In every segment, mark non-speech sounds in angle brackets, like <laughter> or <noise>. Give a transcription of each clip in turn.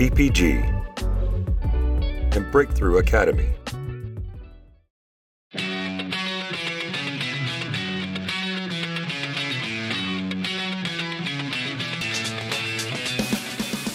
PPG, and Breakthrough Academy.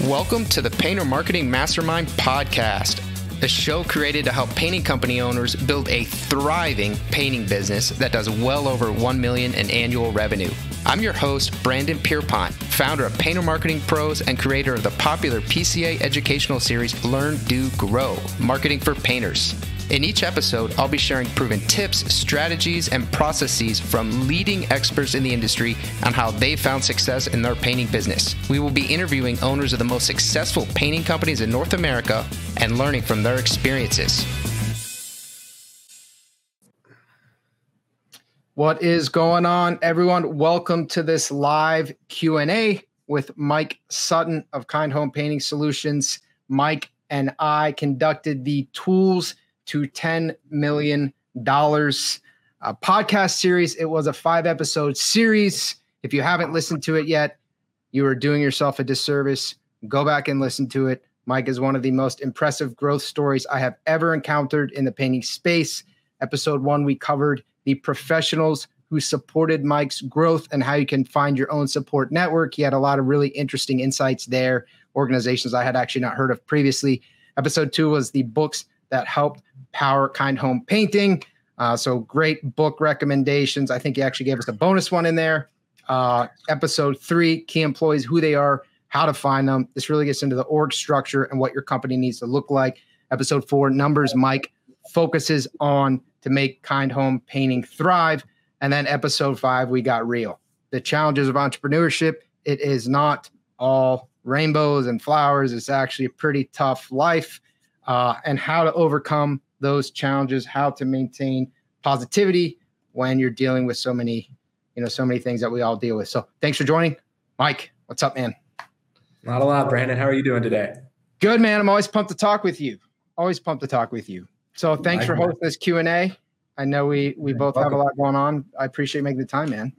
Welcome to the Painter Marketing Mastermind Podcast, a show created to help painting company owners build a thriving painting business that does well over 1 million in annual revenue. I'm your host, Brandon Pierpont, founder of Painter Marketing Pros and creator of the popular PCA educational series Learn, Do, Grow Marketing for Painters. In each episode, I'll be sharing proven tips, strategies, and processes from leading experts in the industry on how they found success in their painting business. We will be interviewing owners of the most successful painting companies in North America and learning from their experiences. What is going on everyone? Welcome to this live Q&A with Mike Sutton of Kind Home Painting Solutions. Mike and I conducted the tools to $10 million a uh, podcast series. It was a five episode series. If you haven't listened to it yet, you are doing yourself a disservice. Go back and listen to it. Mike is one of the most impressive growth stories I have ever encountered in the painting space. Episode one, we covered the professionals who supported Mike's growth and how you can find your own support network. He had a lot of really interesting insights there, organizations I had actually not heard of previously. Episode two was the books that helped power kind home painting. Uh, so great book recommendations. I think he actually gave us a bonus one in there. Uh, episode three, key employees, who they are, how to find them. This really gets into the org structure and what your company needs to look like. Episode four, numbers. Mike focuses on to make kind home painting thrive. And then episode five, we got real. The challenges of entrepreneurship. It is not all rainbows and flowers. It's actually a pretty tough life uh, and how to overcome those challenges, how to maintain positivity when you're dealing with so many, you know, so many things that we all deal with. So thanks for joining. Mike, what's up, man? Not a lot, Brandon. How are you doing today? Good, man. I'm always pumped to talk with you. Always pumped to talk with you. So thanks for hosting this Q and A. I know we we both have a lot going on. I appreciate making the time, man.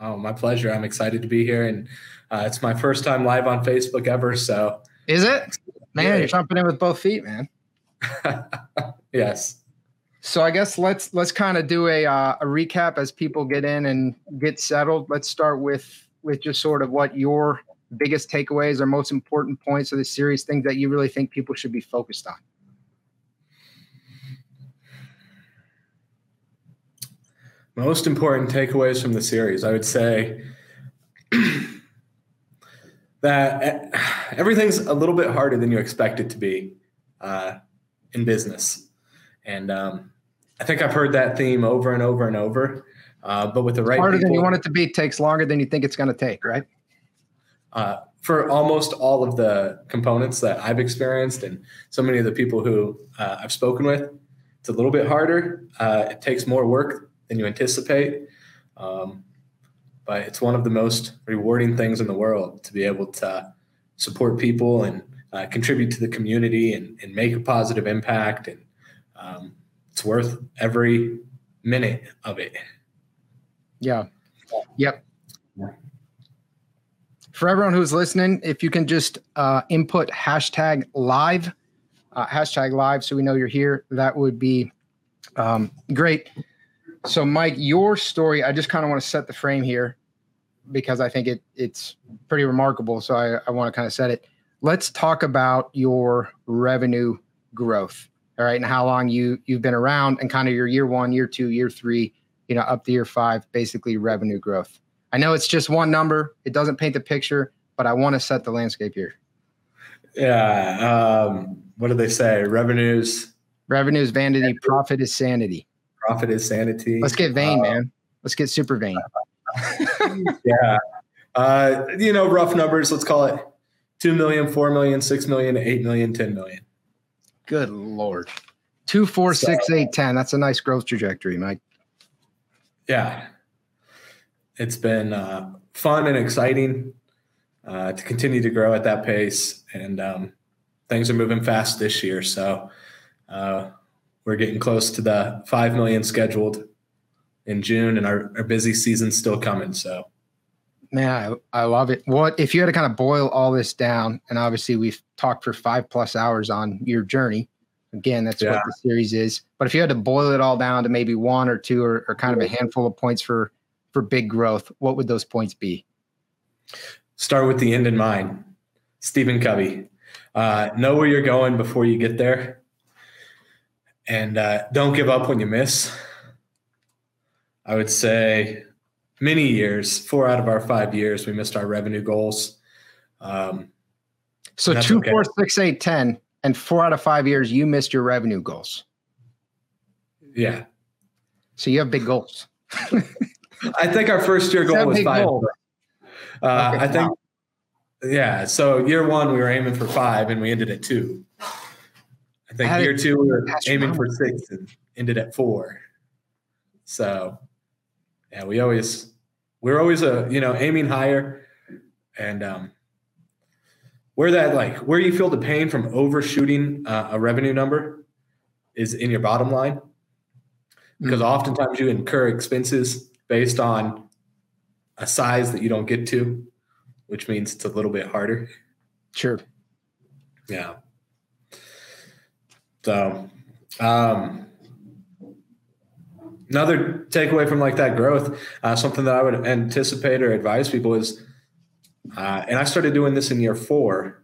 Oh, my pleasure. I'm excited to be here, and uh, it's my first time live on Facebook ever. So is it? Man, yeah. you're jumping in with both feet, man. <laughs> yes. So I guess let's let's kind of do a uh, a recap as people get in and get settled. Let's start with with just sort of what your biggest takeaways or most important points of the series, things that you really think people should be focused on. Most important takeaways from the series, I would say <clears throat> that <sighs> everything's a little bit harder than you expect it to be uh, in business. And um, I think I've heard that theme over and over and over. Uh, but with the right harder people, than you want it to be takes longer than you think it's going to take, right? Uh, for almost all of the components that I've experienced and so many of the people who uh, I've spoken with, it's a little bit harder. Uh, it takes more work than you anticipate. Um, but it's one of the most rewarding things in the world to be able to support people and uh, contribute to the community and, and, make a positive impact. And um, it's worth every minute of it. Yeah. Yep. For everyone who's listening, if you can just uh, input hashtag live, uh, hashtag live, so we know you're here, that would be um, great. So, Mike, your story, I just kind of want to set the frame here because I think it it's pretty remarkable. So I, I want to kind of set it. Let's talk about your revenue growth. All right. And how long you you've been around and kind of your year one, year two, year three, you know, up to year five, basically revenue growth. I know it's just one number, it doesn't paint the picture, but I want to set the landscape here. Yeah. Um, what do they say? Revenues. Revenue is vanity, profit is sanity. Profit is sanity. Let's get vain, uh, man. Let's get super vain. <laughs> yeah. Uh, you know, rough numbers, let's call it 2 million, 4 million, 6 million, 8 million, 10 million. Good lord. Two, four, so, six, eight, ten. That's a nice growth trajectory, Mike. Yeah. It's been uh, fun and exciting uh, to continue to grow at that pace. And um, things are moving fast this year. So uh, we're getting close to the 5 million scheduled in June, and our, our busy season's still coming. So Man, I, I love it. What if you had to kind of boil all this down? And obviously, we've talked for five plus hours on your journey. Again, that's yeah. what the series is. But if you had to boil it all down to maybe one or two or, or kind of a handful of points for for big growth, what would those points be? Start with the end in mind. Stephen Covey. Uh, know where you're going before you get there, and uh, don't give up when you miss. I would say many years, four out of our five years, we missed our revenue goals. Um, so two, okay. four, six, eight, ten, and four out of five years, you missed your revenue goals. Yeah. So you have big goals. <laughs> I think our first year goal was five. Goal? Uh, okay, I think, yeah. So year one, we were aiming for five, and we ended at two. I think I year two, we were aiming for six and ended at four. So yeah, we always we're always a uh, you know aiming higher, and um, where that like where you feel the pain from overshooting uh, a revenue number is in your bottom line, because mm-hmm. oftentimes you incur expenses based on a size that you don't get to, which means it's a little bit harder. Sure. Yeah. So, um, another takeaway from like that growth, uh, something that I would anticipate or advise people is, uh, and I started doing this in year four,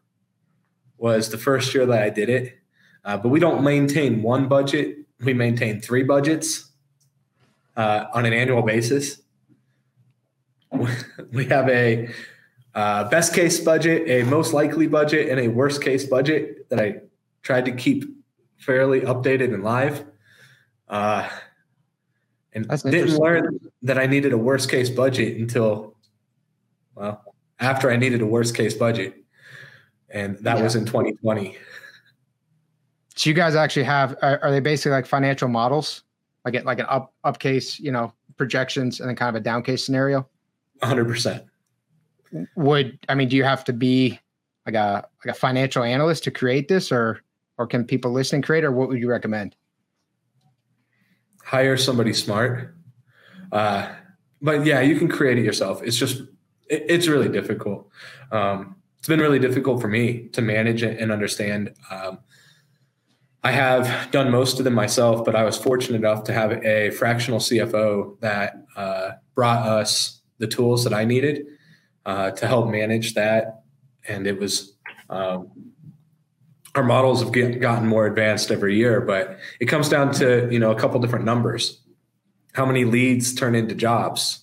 was the first year that I did it. Uh, but we don't maintain one budget; we maintain three budgets uh, on an annual basis. <laughs> we have a uh, best case budget, a most likely budget, and a worst case budget that I tried to keep fairly updated and live. Uh, and That's didn't learn that I needed a worst case budget until, well, after I needed a worst case budget, and that yeah. was in 2020. So you guys actually have are, are they basically like financial models, like it like an up up case, you know, projections, and then kind of a down case scenario? 100. percent Would I mean? Do you have to be like a like a financial analyst to create this, or or can people listening create, or what would you recommend? hire somebody smart. Uh, but yeah, you can create it yourself. It's just, it, it's really difficult. Um, it's been really difficult for me to manage and understand. Um, I have done most of them myself, but I was fortunate enough to have a fractional CFO that uh, brought us the tools that I needed uh, to help manage that. And it was um, our models have get, gotten more advanced every year, but it comes down to you know a couple different numbers. How many leads turn into jobs?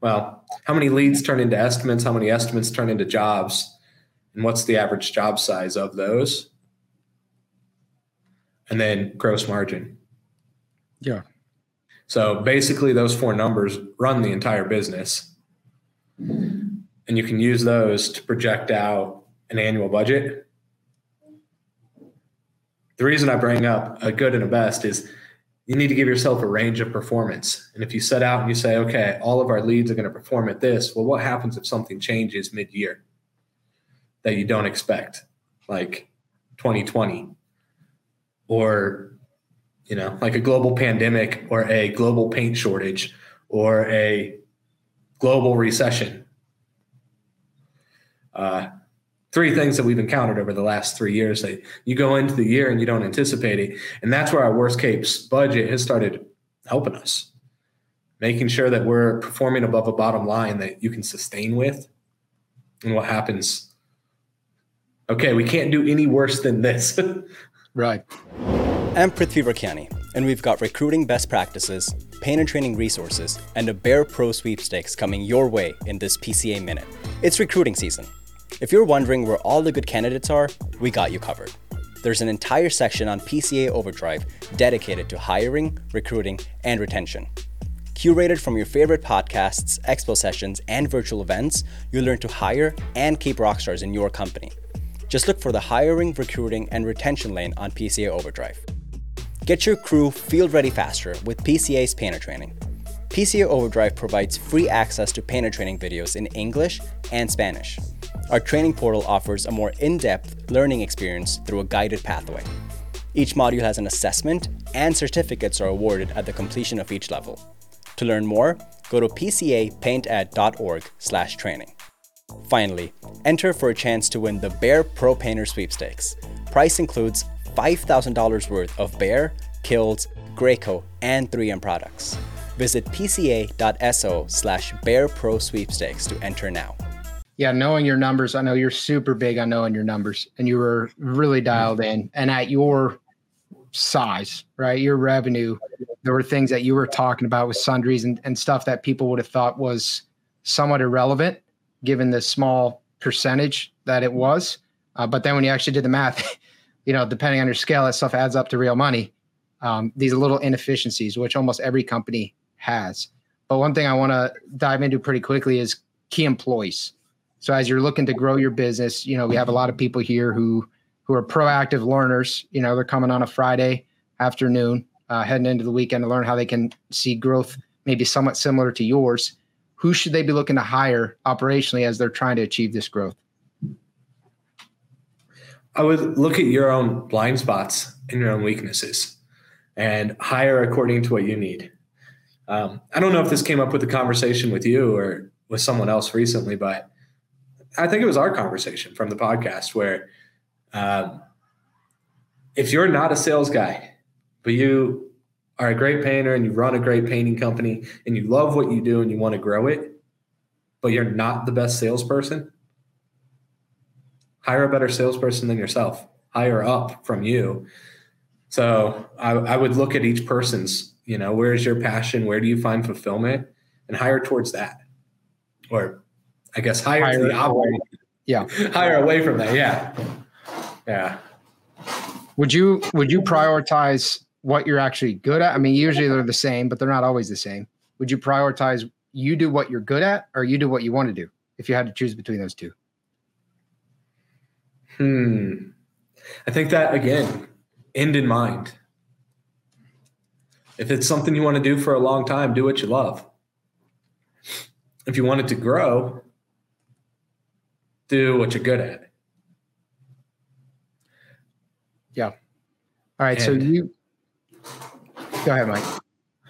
Well, how many leads turn into estimates? How many estimates turn into jobs? And what's the average job size of those? And then gross margin. Yeah. So basically, those four numbers run the entire business. And you can use those to project out an annual budget the reason I bring up a good and a best is you need to give yourself a range of performance. And if you set out and you say, okay, all of our leads are going to perform at this, well, what happens if something changes mid year that you don't expect, like 2020 or, you know, like a global pandemic or a global paint shortage or a global recession? Uh, three things that we've encountered over the last three years that you go into the year and you don't anticipate it. And that's where our worst case budget has started helping us, making sure that we're performing above a bottom line that you can sustain with. And what happens? Okay, we can't do any worse than this. <laughs> right. I'm Prithvi Varkiani, and we've got recruiting best practices, paint and training resources, and a Behr Pro sweepstakes coming your way in this PCA Minute. It's recruiting season if you're wondering where all the good candidates are, we got you covered. There's an entire section on PCA Overdrive dedicated to hiring, recruiting, and retention. Curated from your favorite podcasts, expo sessions, and virtual events, you'll learn to hire and keep rockstars in your company. Just look for the hiring, recruiting, and retention lane on PCA Overdrive. Get your crew field ready faster with PCA's painter training. PCA Overdrive provides free access to painter training videos in English and Spanish. Our training portal offers a more in depth learning experience through a guided pathway. Each module has an assessment, and certificates are awarded at the completion of each level. To learn more, go to pcapainted.org/training. Finally, enter for a chance to win the Behr Pro Painter Sweepstakes. Price includes $5,000 worth of Behr, Kilz, Graco, and 3M products. Visit pca.so slash Behr Pro Sweepstakes to enter now. Yeah, knowing your numbers, I know you're super big on knowing your numbers and you were really dialed in. And at your size, right? Your revenue, there were things that you were talking about with sundries and, and stuff that people would have thought was somewhat irrelevant given the small percentage that it was. Uh, but then when you actually did the math, <laughs> you know, depending on your scale, that stuff adds up to real money. Um, these little inefficiencies, which almost every company has. But one thing I want to dive into pretty quickly is key employees. So as you're looking to grow your business, you know, we have a lot of people here who who are proactive learners. You know, they're coming on a Friday afternoon, uh, heading into the weekend to learn how they can see growth, maybe somewhat similar to yours. Who should they be looking to hire operationally as they're trying to achieve this growth? I would look at your own blind spots and your own weaknesses and hire according to what you need. Um, I don't know if this came up with the conversation with you or with someone else recently, but I think it was our conversation from the podcast where um, if you're not a sales guy, but you are a great painter and you run a great painting company and you love what you do and you want to grow it, but you're not the best salesperson, hire a better salesperson than yourself, hire up from you. So I, I would look at each person's, you know, where's your passion? Where do you find fulfillment? And hire towards that. Or I guess hire, hire the opposite. Yeah. <laughs> hire away from that. Yeah. Yeah. Would you would you prioritize what you're actually good at? I mean, usually they're the same, but they're not always the same. Would you prioritize you do what you're good at or you do what you want to do if you had to choose between those two? Hmm. I think that again, end in mind. If it's something you want to do for a long time, do what you love. If you want it to grow, do what you're good at. Yeah. All right. And, so you go ahead, Mike.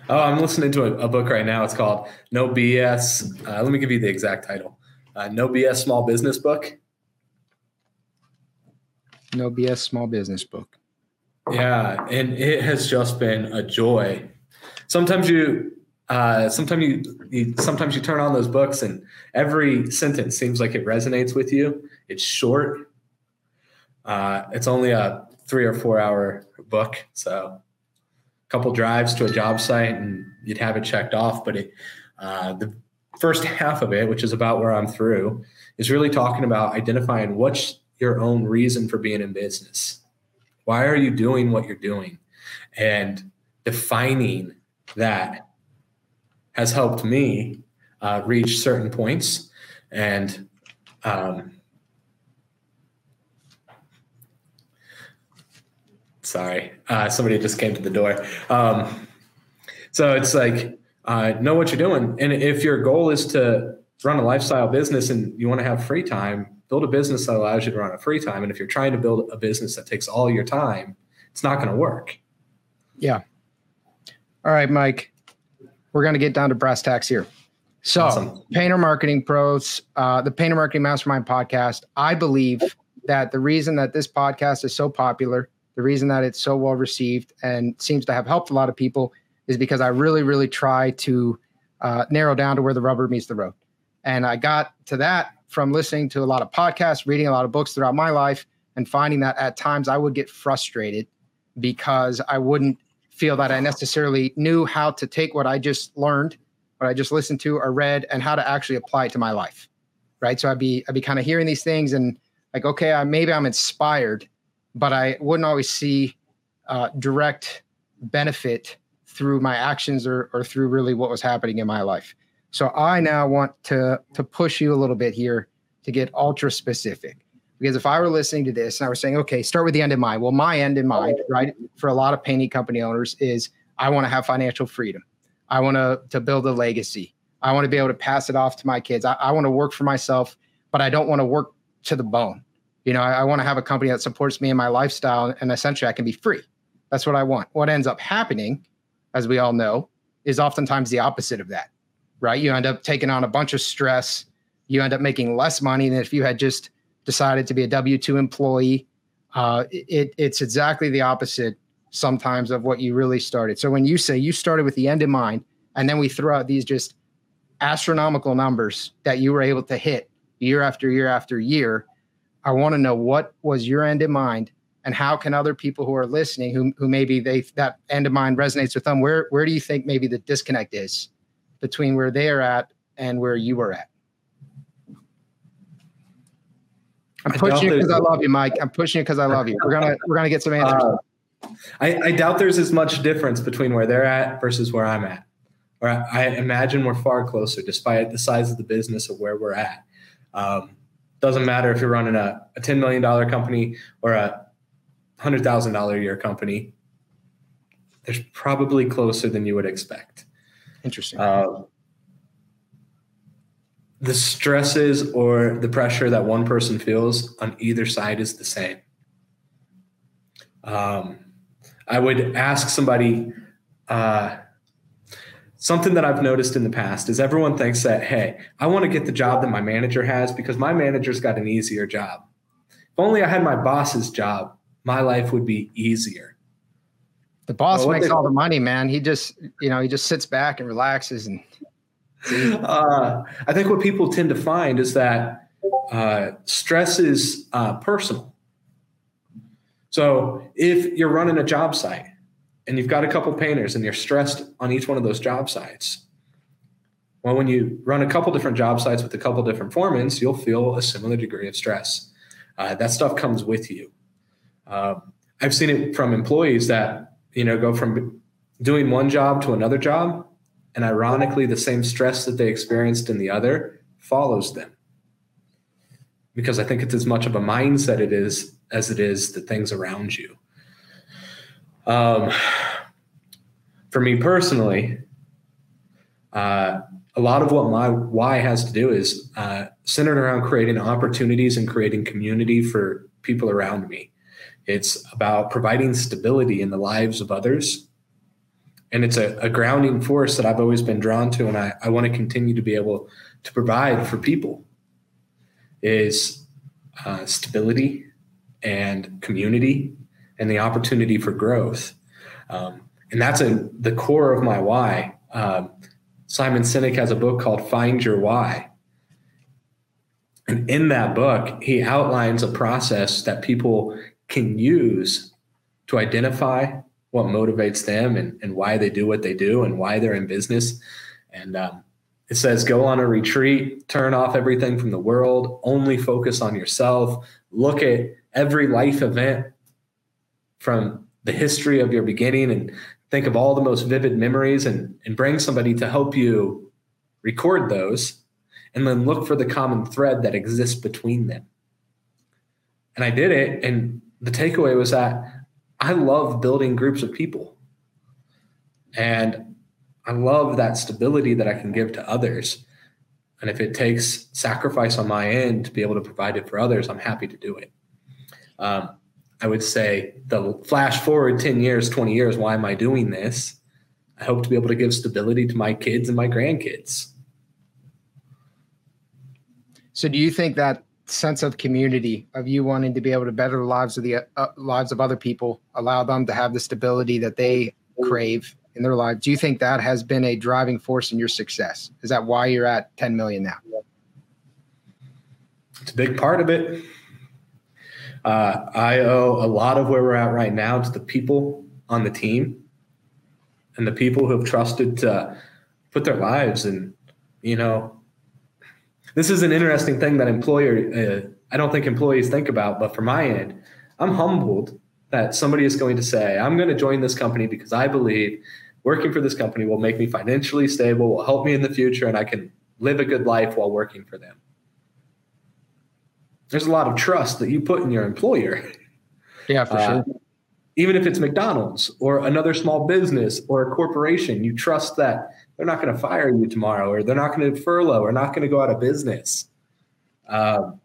Oh, I'm listening to a, a book right now. It's called No BS. Uh, let me give you the exact title. Uh, no BS Small Business Book. No BS Small Business Book. Yeah, and it has just been a joy. Sometimes you, uh, sometimes you, you, sometimes you turn on those books, and every sentence seems like it resonates with you. It's short. Uh, it's only a three or four hour book, so a couple drives to a job site, and you'd have it checked off. But it, uh, the first half of it, which is about where I'm through, is really talking about identifying what's your own reason for being in business why are you doing what you're doing? And defining that has helped me uh, reach certain points. And um, sorry, uh, somebody just came to the door. Um, so it's like, uh, know what you're doing. And if your goal is to run a lifestyle business and you want to have free time, build a business that allows you to run a free time. And if you're trying to build a business that takes all your time, it's not going to work. Yeah. All right, Mike. We're going to get down to brass tacks here. So, awesome. Painter Marketing Pros, uh, the Painter Marketing Mastermind podcast. I believe that the reason that this podcast is so popular, the reason that it's so well received and seems to have helped a lot of people is because I really, really try to uh, narrow down to where the rubber meets the road. And I got to that from listening to a lot of podcasts, reading a lot of books throughout my life, and finding that at times I would get frustrated because I wouldn't feel that I necessarily knew how to take what I just learned, what I just listened to or read, and how to actually apply it to my life. Right. So I'd be I'd be kind of hearing these things and like, okay, I, maybe I'm inspired, but I wouldn't always see uh, direct benefit through my actions or, or through really what was happening in my life. So I now want to to push you a little bit here to get ultra specific. Because if I were listening to this and I was saying, okay, start with the end in mind. Well, my end in mind, right, for a lot of painting company owners is I want to have financial freedom. I want to to build a legacy. I want to be able to pass it off to my kids. I, I want to work for myself, but I don't want to work to the bone. You know, I, I want to have a company that supports me and my lifestyle, and essentially I can be free. That's what I want. What ends up happening, as we all know, is oftentimes the opposite of that, right? You end up taking on a bunch of stress. You end up making less money than if you had just decided to be a W 2 employee. Uh, it, it's exactly the opposite sometimes of what you really started. So when you say you started with the end in mind, and then we throw out these just astronomical numbers that you were able to hit year after year after year, I want to know what was your end in mind and how can other people who are listening who, who maybe they that end of mind resonates with them where where do you think maybe the disconnect is between where they are at and where you are at. I'm pushing you because i love you mike. I'm pushing you because i love you. We're gonna we're gonna get some answers. Uh, I, I doubt there's as much difference between where they're at versus where i'm at. Or I, I imagine we're far closer despite the size of the business of where we're at. Um, doesn't matter if you're running a, a $10 million company or a hundred thousand dollar a year company, there's probably closer than you would expect. Interesting. Uh, the stresses or the pressure that one person feels on either side is the same. Um, I would ask somebody uh, something that I've noticed in the past is everyone thinks that, hey, I want to get the job that my manager has because my manager's got an easier job. If only I had my boss's job, my life would be easier. The boss well, makes all the money, man. He just, you know, he just sits back and relaxes. And uh, I think what people tend to find is that uh, stress is uh, personal. So if you're running a job site and you've got a couple painters and you're stressed on each one of those job sites, well, when you run a couple different job sites with a couple different foremans, you'll feel a similar degree of stress. Uh, that stuff comes with you. Um, I've seen it from employees that you know go from doing one job to another job, and ironically, the same stress that they experienced in the other follows them. Because I think it's as much of a mindset it is as it is the things around you. Um, for me personally, uh, a lot of what my why has to do is uh, centered around creating opportunities and creating community for people around me. It's about providing stability in the lives of others. And it's a, a grounding force that I've always been drawn to, and I, I want to continue to be able to provide for people is uh, stability and community and the opportunity for growth. Um, and that's a, the core of my why. Um, Simon Sinek has a book called Find Your Why. And in that book, he outlines a process that people can use to identify what motivates them and, and why they do what they do and why they're in business. And um, it says, go on a retreat, turn off everything from the world, only focus on yourself, look at every life event from the history of your beginning and think of all the most vivid memories and, and bring somebody to help you record those and then look for the common thread that exists between them. And I did it. And the takeaway was that I love building groups of people. And I love that stability that I can give to others. And if it takes sacrifice on my end to be able to provide it for others, I'm happy to do it. Um, I would say the flash forward 10 years, 20 years, why am I doing this? I hope to be able to give stability to my kids and my grandkids. So do you think that sense of community of you wanting to be able to better the lives of the uh, lives of other people, allow them to have the stability that they crave in their lives. Do you think that has been a driving force in your success? Is that why you're at 10 million now? It's a big part of it. Uh, I owe a lot of where we're at right now to the people on the team and the people who have trusted to put their lives and, you know, this is an interesting thing that employer uh, I don't think employees think about, but for my end, I'm humbled that somebody is going to say, I'm going to join this company because I believe working for this company will make me financially stable, will help me in the future, and I can live a good life while working for them. There's a lot of trust that you put in your employer. Yeah, for uh, sure. Even if it's McDonald's or another small business or a corporation, you trust that they're not going to fire you tomorrow or they're not going to furlough or not going to go out of business. Um,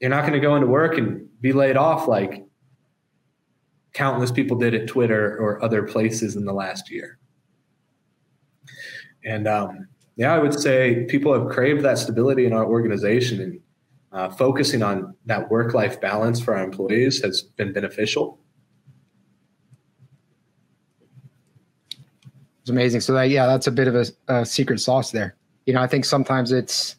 you're not going to go into work and be laid off like countless people did at Twitter or other places in the last year. And um, yeah, I would say people have craved that stability in our organization, and uh, focusing on that work life balance for our employees has been beneficial. It's amazing. So that yeah, that's a bit of a, a secret sauce there. You know, I think sometimes it's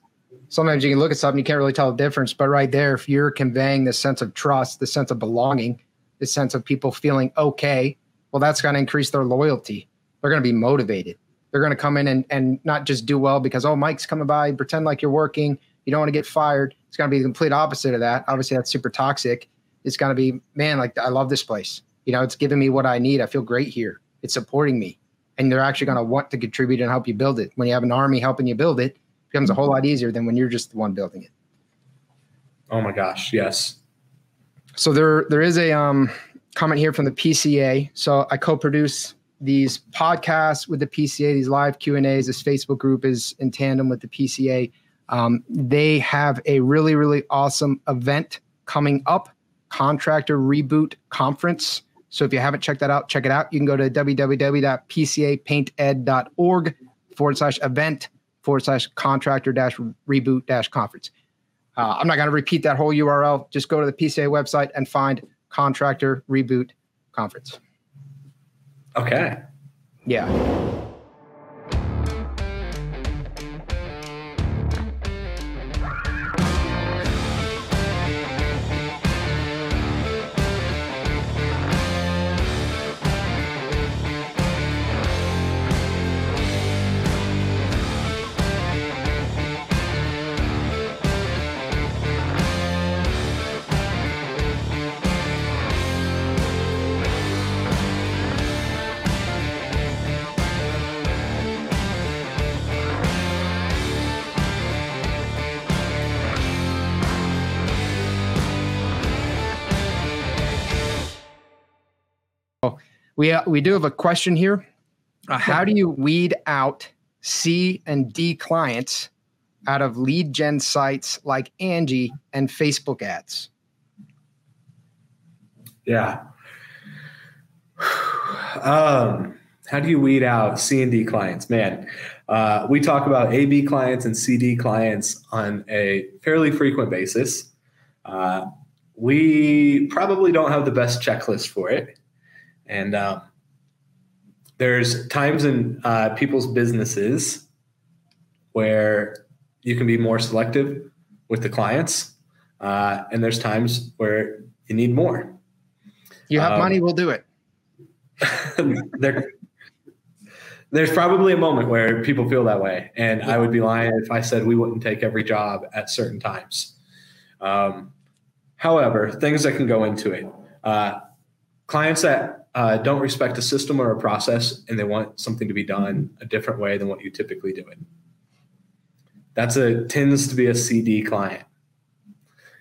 sometimes you can look at something you can't really tell the difference, but right there, if you're conveying the sense of trust, the sense of belonging, the sense of people feeling okay, well, that's going to increase their loyalty. They're going to be motivated. They're going to come in and, and not just do well because, oh, Mike's coming by, pretend like you're working. You don't want to get fired. It's going to be the complete opposite of that. Obviously, that's super toxic. It's going to be, man, like, I love this place. You know, it's giving me what I need. I feel great here. It's supporting me. And they're actually going to want to contribute and help you build it. When you have an army helping you build it, it becomes a whole lot easier than when you're just the one building it. Oh my gosh, yes. So there there is a um comment here from the PCA. So I co-produce these podcasts with the PCA, these live Q and A's. This Facebook group is in tandem with the PCA. Um, they have a really really awesome event coming up, Contractor Reboot Conference. So if you haven't checked that out, check it out. You can go to www.pcapainted.org forward slash event forward slash contractor dash reboot dash conference. Uh, I'm not going to repeat that whole URL. Just go to the PCA website and find contractor reboot conference. Okay. Yeah. We uh, we do have a question here. Uh, how do you weed out C and D clients out of lead gen sites like Angie and Facebook ads? Yeah. <sighs> Um, how do you weed out C and D clients? Man, uh, we talk about AB clients and CD clients on a fairly frequent basis. Uh, we probably don't have the best checklist for it. And um, there's times in uh, people's businesses where you can be more selective with the clients, uh, and there's times where you need more. You have um, money, we'll do it. <laughs> there, there's probably a moment where people feel that way, and yeah. I would be lying if I said we wouldn't take every job at certain times. Um, however, things that can go into it. Uh, clients that uh, don't respect a system or a process and they want something to be done a different way than what you typically do it. That's a tends to be a CD client.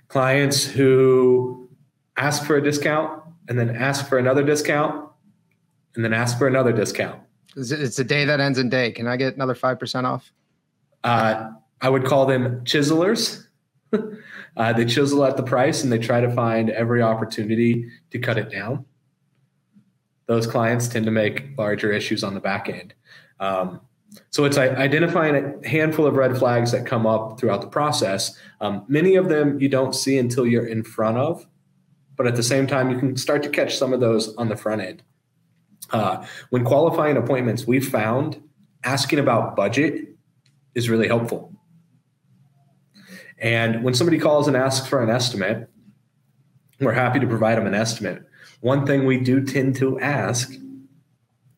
Clients who ask for a discount and then ask for another discount and then ask for another discount. It's a day that ends in day. Can I get another 5% off? Uh, I would call them chiselers. <laughs> uh, they chisel at the price and they try to find every opportunity to cut it down those clients tend to make larger issues on the back end. Um, so it's identifying a handful of red flags that come up throughout the process. Um, many of them you don't see until you're in front of, but at the same time, you can start to catch some of those on the front end. Uh, when qualifying appointments, we've found asking about budget is really helpful. And when somebody calls and asks for an estimate, we're happy to provide them an estimate one thing we do tend to ask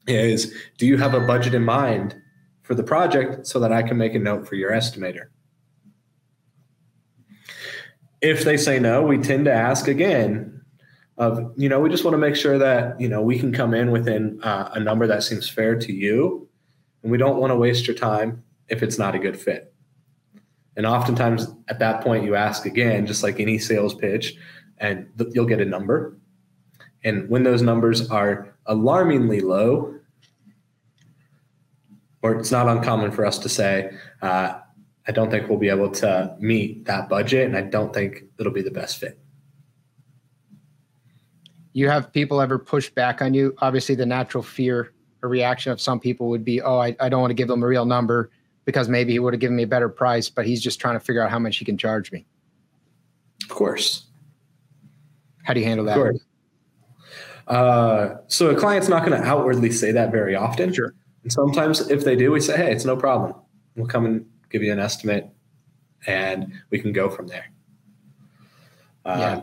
is do you have a budget in mind for the project so that I can make a note for your estimator? If they say no, we tend to ask again of you know we just want to make sure that you know we can come in within uh, a number that seems fair to you. And we don't want to waste your time if it's not a good fit. And oftentimes at that point you ask again just like any sales pitch and th- you'll get a number and when those numbers are alarmingly low or it's not uncommon for us to say uh, i don't think we'll be able to meet that budget and i don't think it'll be the best fit you have people ever push back on you? Obviously, the natural fear or reaction of some people would be, oh, I, I don't want to give them a real number because maybe he would have given me a better price, but he's just trying to figure out how much he can charge me. Of course. How do you handle that? Uh, so a client's not going to outwardly say that very often. Sure. And sometimes if they do, we say, hey, it's no problem. We'll come and give you an estimate and we can go from there. Uh, yeah.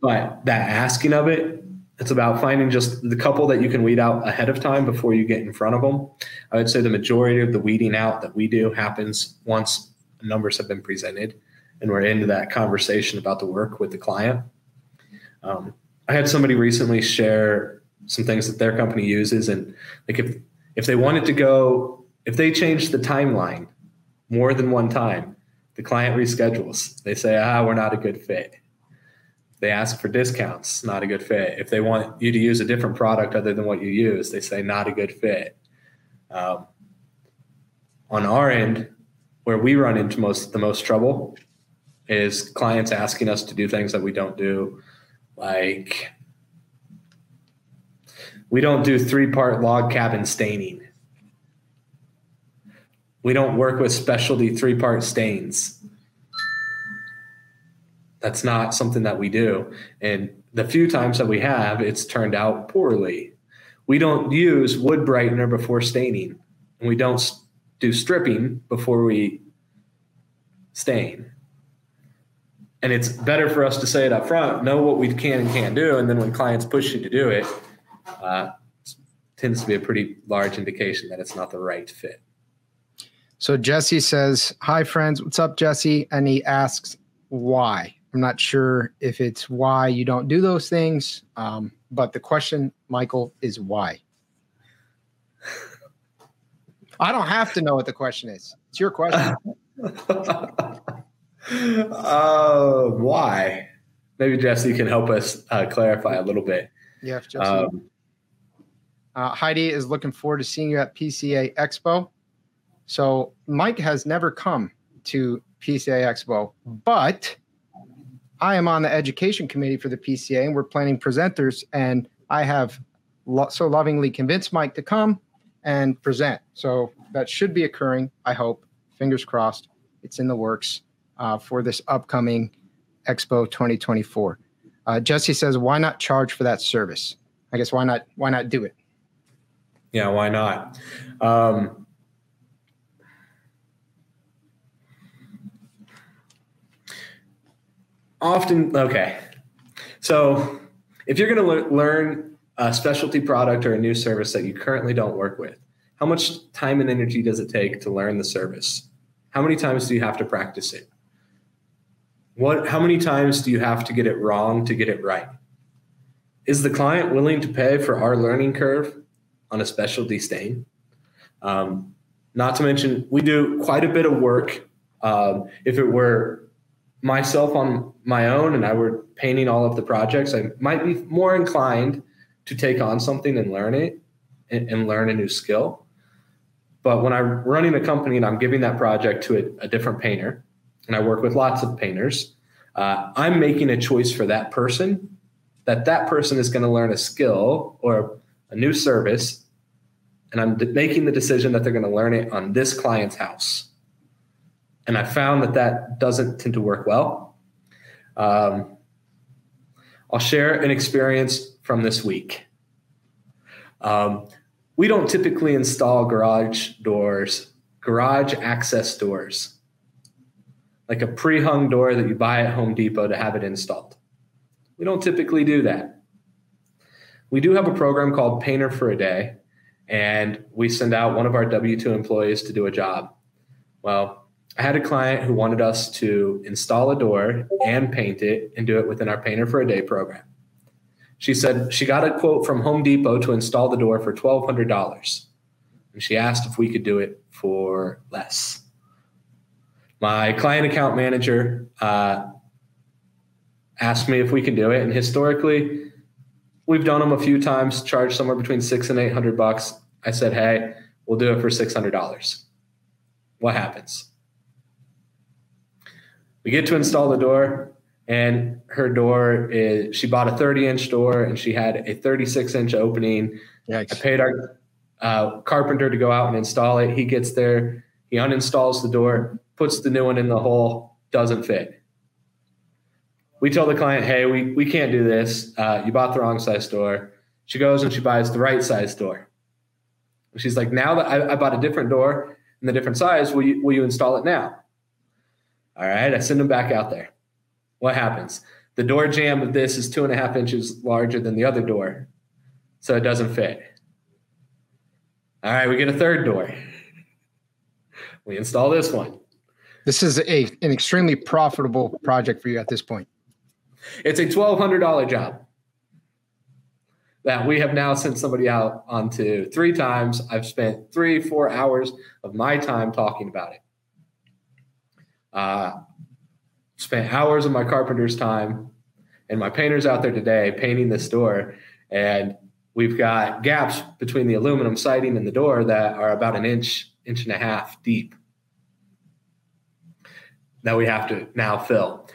But that asking of it it's about finding just the couple that you can weed out ahead of time before you get in front of them. I would say the majority of the weeding out that we do happens once numbers have been presented and we're into that conversation about the work with the client. Um, I had somebody recently share some things that their company uses, and like if if they wanted to go, if they change the timeline more than one time, the client reschedules. They say, ah, we're not a good fit they ask for discounts, not a good fit. If they want you to use a different product other than what you use, they say not a good fit. Um, on our end, where we run into most the most trouble is clients asking us to do things that we don't do, like we don't do three part log cabin staining. We don't work with specialty three part stains that's not something that we do. And the few times that we have, it's turned out poorly. We don't use wood brightener before staining, and we don't do stripping before we stain. And it's better for us to say it up front, know what we can and can't do, and then when clients push you to do it, uh, tends to be a pretty large indication that it's not the right fit. So Jesse says, "Hi friends, what's up, Jesse?" And he asks, "Why?" I'm not sure if it's why you don't do those things, um, but the question, Michael, is why. I don't have to know what the question is. It's your question. <laughs> uh, why? Maybe Jesse can help us uh, clarify a little bit. Yeah, Jesse. Um, uh, Heidi is looking forward to seeing you at PCA Expo. So Mike has never come to PCA Expo, but I am on the education committee for the PCA, and we're planning presenters. And I have lo- so lovingly convinced Mike to come and present. So that should be occurring. I hope. Fingers crossed. It's in the works uh, for this upcoming Expo 2024. Uh, Jesse says, "Why not charge for that service? I guess why not? Why not do it? Yeah, why not? Um, often okay so if you're going to le- learn a specialty product or a new service that you currently don't work with how much time and energy does it take to learn the service how many times do you have to practice it what how many times do you have to get it wrong to get it right is the client willing to pay for our learning curve on a specialty stain um, not to mention we do quite a bit of work um, if it were myself on my own and I were painting all of the projects, I might be more inclined to take on something and learn it and, and learn a new skill. But when I'm running a company and I'm giving that project to a, a different painter, and I work with lots of painters, uh, I'm making a choice for that person that that person is going to learn a skill or a new service, and I'm making the decision that they're going to learn it on this client's house and I found that that doesn't tend to work well. Um, I'll share an experience from this week. Um, we don't typically install garage doors, garage access doors, like a pre hung door that you buy at Home Depot to have it installed. We don't typically do that. We do have a program called Painter for a Day, and we send out one of our W 2 employees to do a job. Well, I had a client who wanted us to install a door and paint it and do it within our Painter for a Day program. She said she got a quote from Home Depot to install the door for $1,200. And she asked if we could do it for less. My client account manager uh, asked me if we can do it. And historically, we've done them a few times, charged somewhere between six and 800 bucks. I said, hey, we'll do it for $600. What happens? We get to install the door and her door is she bought a 30 inch door and she had a 36 inch opening Yikes. i paid our uh, carpenter to go out and install it he gets there he uninstalls the door puts the new one in the hole doesn't fit we tell the client hey we, we can't do this uh, you bought the wrong size door she goes and she buys the right size door she's like now that I, I bought a different door in the different size will you, will you install it now all right i send them back out there what happens? The door jamb of this is two and a half inches larger than the other door, so it doesn't fit. All right, we get a third door. <laughs> We install this one. This is a an extremely profitable project for you at this point. It's a twelve hundred dollar job that we have now sent somebody out onto three times. I've spent three, four hours of my time talking about it. Uh, spent hours of my carpenter's time and my painters out there today painting this door and we've got gaps between the aluminum siding and the door that are about an inch inch and a half deep that we have to now fill.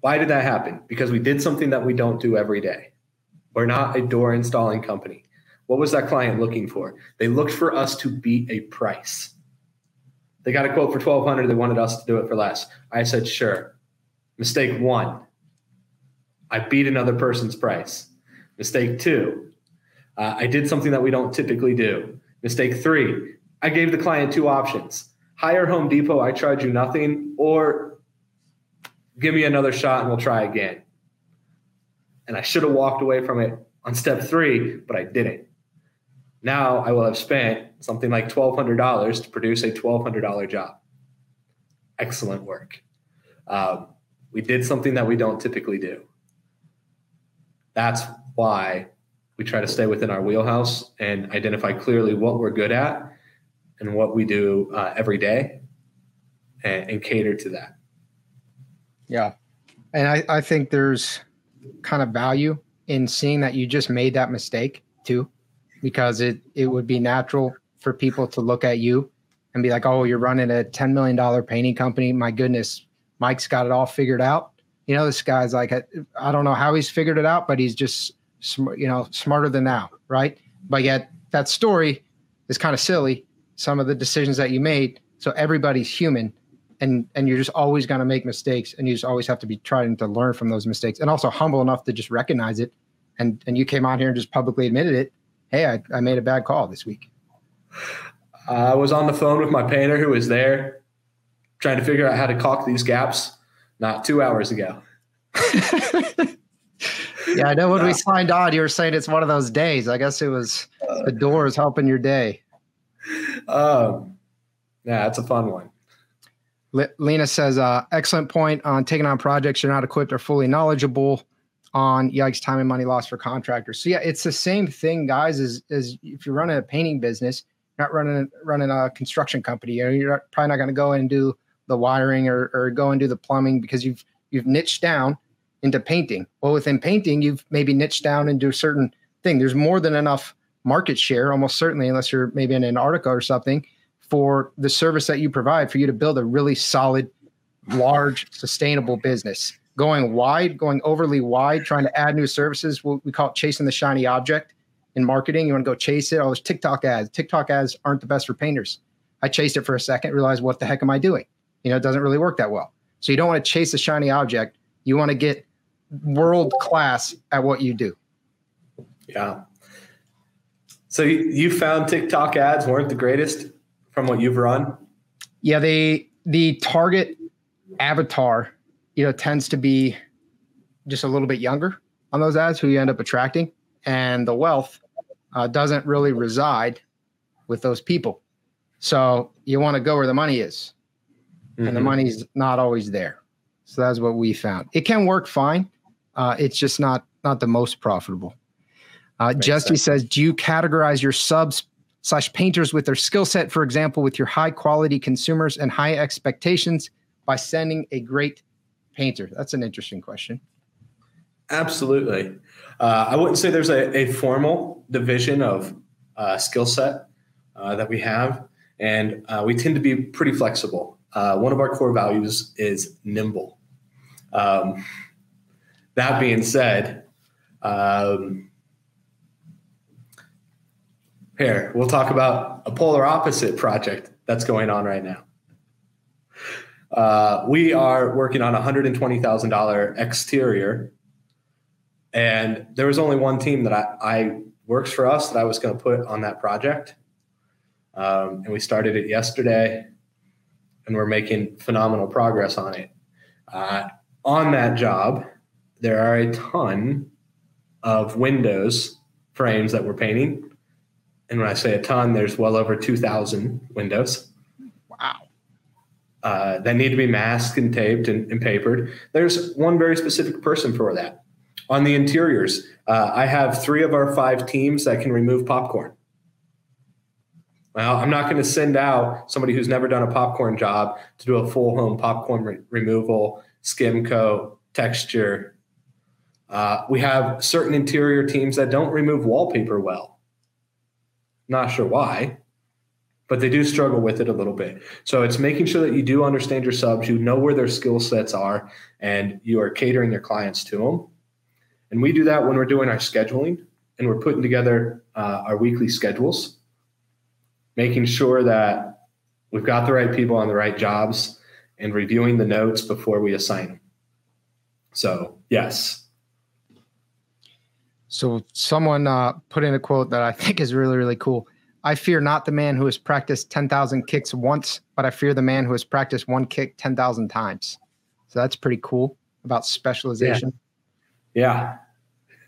Why did that happen? Because we did something that we don't do every day. We're not a door installing company. What was that client looking for? They looked for us to beat a price. They got a quote for 1200 they wanted us to do it for less. I said sure. Mistake one, I beat another person's price. Mistake two, uh, I did something that we don't typically do. Mistake three, I gave the client two options hire Home Depot, I charge you nothing, or give me another shot and we'll try again. And I should have walked away from it on step three, but I didn't. Now I will have spent something like $1,200 to produce a $1,200 job. Excellent work. Um, we did something that we don't typically do. That's why we try to stay within our wheelhouse and identify clearly what we're good at and what we do uh, every day and, and, cater to that. Yeah. And I, I think there's kind of value in seeing that you just made that mistake too, because it, it would be natural for people to look at you and be like, oh, you're running a $10 million painting company. My goodness, Mike's got it all figured out. You know, this guy's like, I don't know how he's figured it out, but he's just, you know, smarter than now, right? But yet that story is kind of silly. Some of the decisions that you made. So everybody's human, and and you're just always going to make mistakes, and you just always have to be trying to learn from those mistakes, and also humble enough to just recognize it. And and you came out here and just publicly admitted it. Hey, I, I made a bad call this week. I was on the phone with my painter who was there trying to figure out how to caulk these gaps not two hours ago. <laughs> yeah, I know when we uh, signed on, you were saying it's one of those days. I guess it was uh, the doors helping your day. Um, yeah, that's a fun one. Lena says, uh, excellent point on taking on projects you're not equipped or fully knowledgeable on. Yikes, time and money lost for contractors. So yeah, it's the same thing, guys. As as if you're running a painting business, not running running a construction company, you're probably not going to go and do the wiring or, or go and do the plumbing because you've you've niched down into painting. Well, within painting, you've maybe niched down into a certain thing. There's more than enough market share, almost certainly, unless you're maybe in Antarctica or something, for the service that you provide for you to build a really solid, large, sustainable business. Going wide, going overly wide, trying to add new services, we call it chasing the shiny object in marketing. You want to go chase it. Oh, those TikTok ads. TikTok ads aren't the best for painters. I chased it for a second, realized what the heck am I doing? you know, it doesn't really work that well. So you don't want to chase a shiny object. You want to get world class at what you do. Yeah. So you found TikTok ads weren't the greatest from what you've run? Yeah, they the target avatar, you know, tends to be just a little bit younger on those ads who you end up attracting, and the wealth uh, doesn't really reside with those people. So you want to go where the money is mm-hmm. and the mm-hmm. money's not always there. So that's what we found. It can work fine. Uh, it's just not not the most profitable. Uh, Jesse sense. says, do you categorize your subs slash painters with their skill set, for example, with your high quality consumers and high expectations by sending a great painter? That's an interesting question. Absolutely. Uh, I wouldn't say there's a, a formal division of uh, skill set uh, that we have, and uh, we tend to be pretty flexible. Uh, one of our core values is nimble. Um, that being said, um, here, we'll talk about a polar opposite project that's going on right now. Uh, we are working on a $120,000 exterior. And there was only one team that I, I works for us that I was going to put on that project. Um, and we started it yesterday and we're making phenomenal progress on it. Uh, on that job, there are a ton of windows frames that we're painting and when I say a ton, there's well over 2,000 windows. Wow. Uh, that need to be masked and taped and, and, papered. There's one very specific person for that. On the interiors, uh, I have three of our five teams that can remove popcorn. Well, I'm not going to send out somebody who's never done a popcorn job to do a full home popcorn re- removal, skim coat, texture. Uh, we have certain interior teams that don't remove wallpaper well. Not sure why, but they do struggle with it a little bit. So it's making sure that you do understand your subs, you know where their skill sets are, and you are catering your clients to them. And we do that when we're doing our scheduling and we're putting together uh, our weekly schedules, making sure that we've got the right people on the right jobs and reviewing the notes before we assign them. So, yes, so someone uh, put in a quote that I <laughs> think is really, really cool. I fear not the man who has practiced 10,000 kicks once, but I fear the man who has practiced one kick 10,000 times. So that's pretty cool about specialization. Yeah.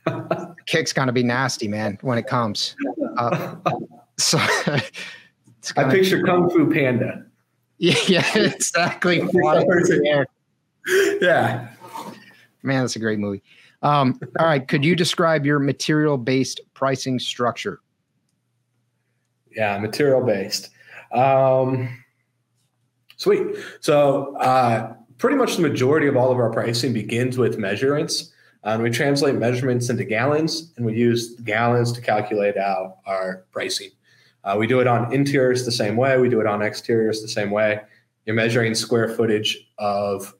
yeah. <laughs> Kick's going to be nasty, man, when it comes. Uh, <laughs> so I picture Kung Fu Panda. Yeah, yeah exactly. yeah. Man, that's a great movie. Um, all right. Could you describe your material based pricing structure? Yeah, material based. Um, sweet. So, uh, pretty much the majority of all of our pricing begins with measurements. And we translate measurements into gallons, and we use gallons to calculate out our pricing. Uh, we do it on interiors the same way. We do it on exteriors the same way. You're measuring square footage of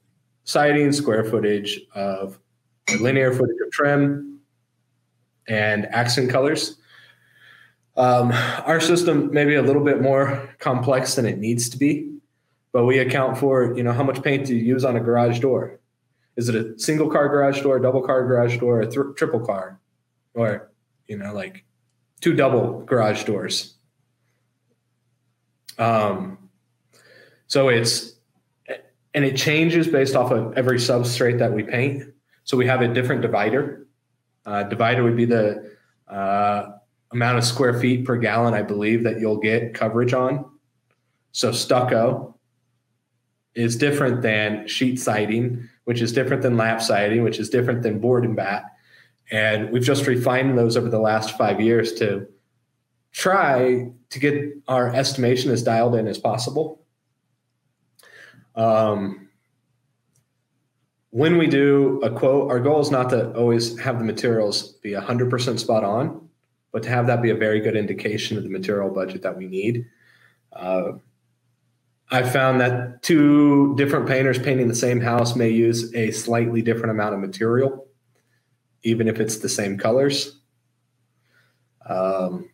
siding, square footage of linear footage of trim, and accent colors. Um, our system may be a little bit more complex than it needs to be, but we account for you know how much paint do you use on a garage door? Is it a single car garage door, double car garage door, a th- triple car, or you know like two double garage doors? Um, so it's and it changes based off of every substrate that we paint. So we have a different divider. Uh, divider would be the uh, amount of square feet per gallon, I believe, that you'll get coverage on. So stucco is different than sheet siding, which is different than lap siding, which is different than board and bat. And we've just refined those over the last five years to try to get our estimation as dialed in as possible. Um, when we do a quote, our goal is not to always have the materials be 100% spot on, but to have that be a very good indication of the material budget that we need. Uh, I found that two different painters painting the same house may use a slightly different amount of material, even if it's the same colors. Um,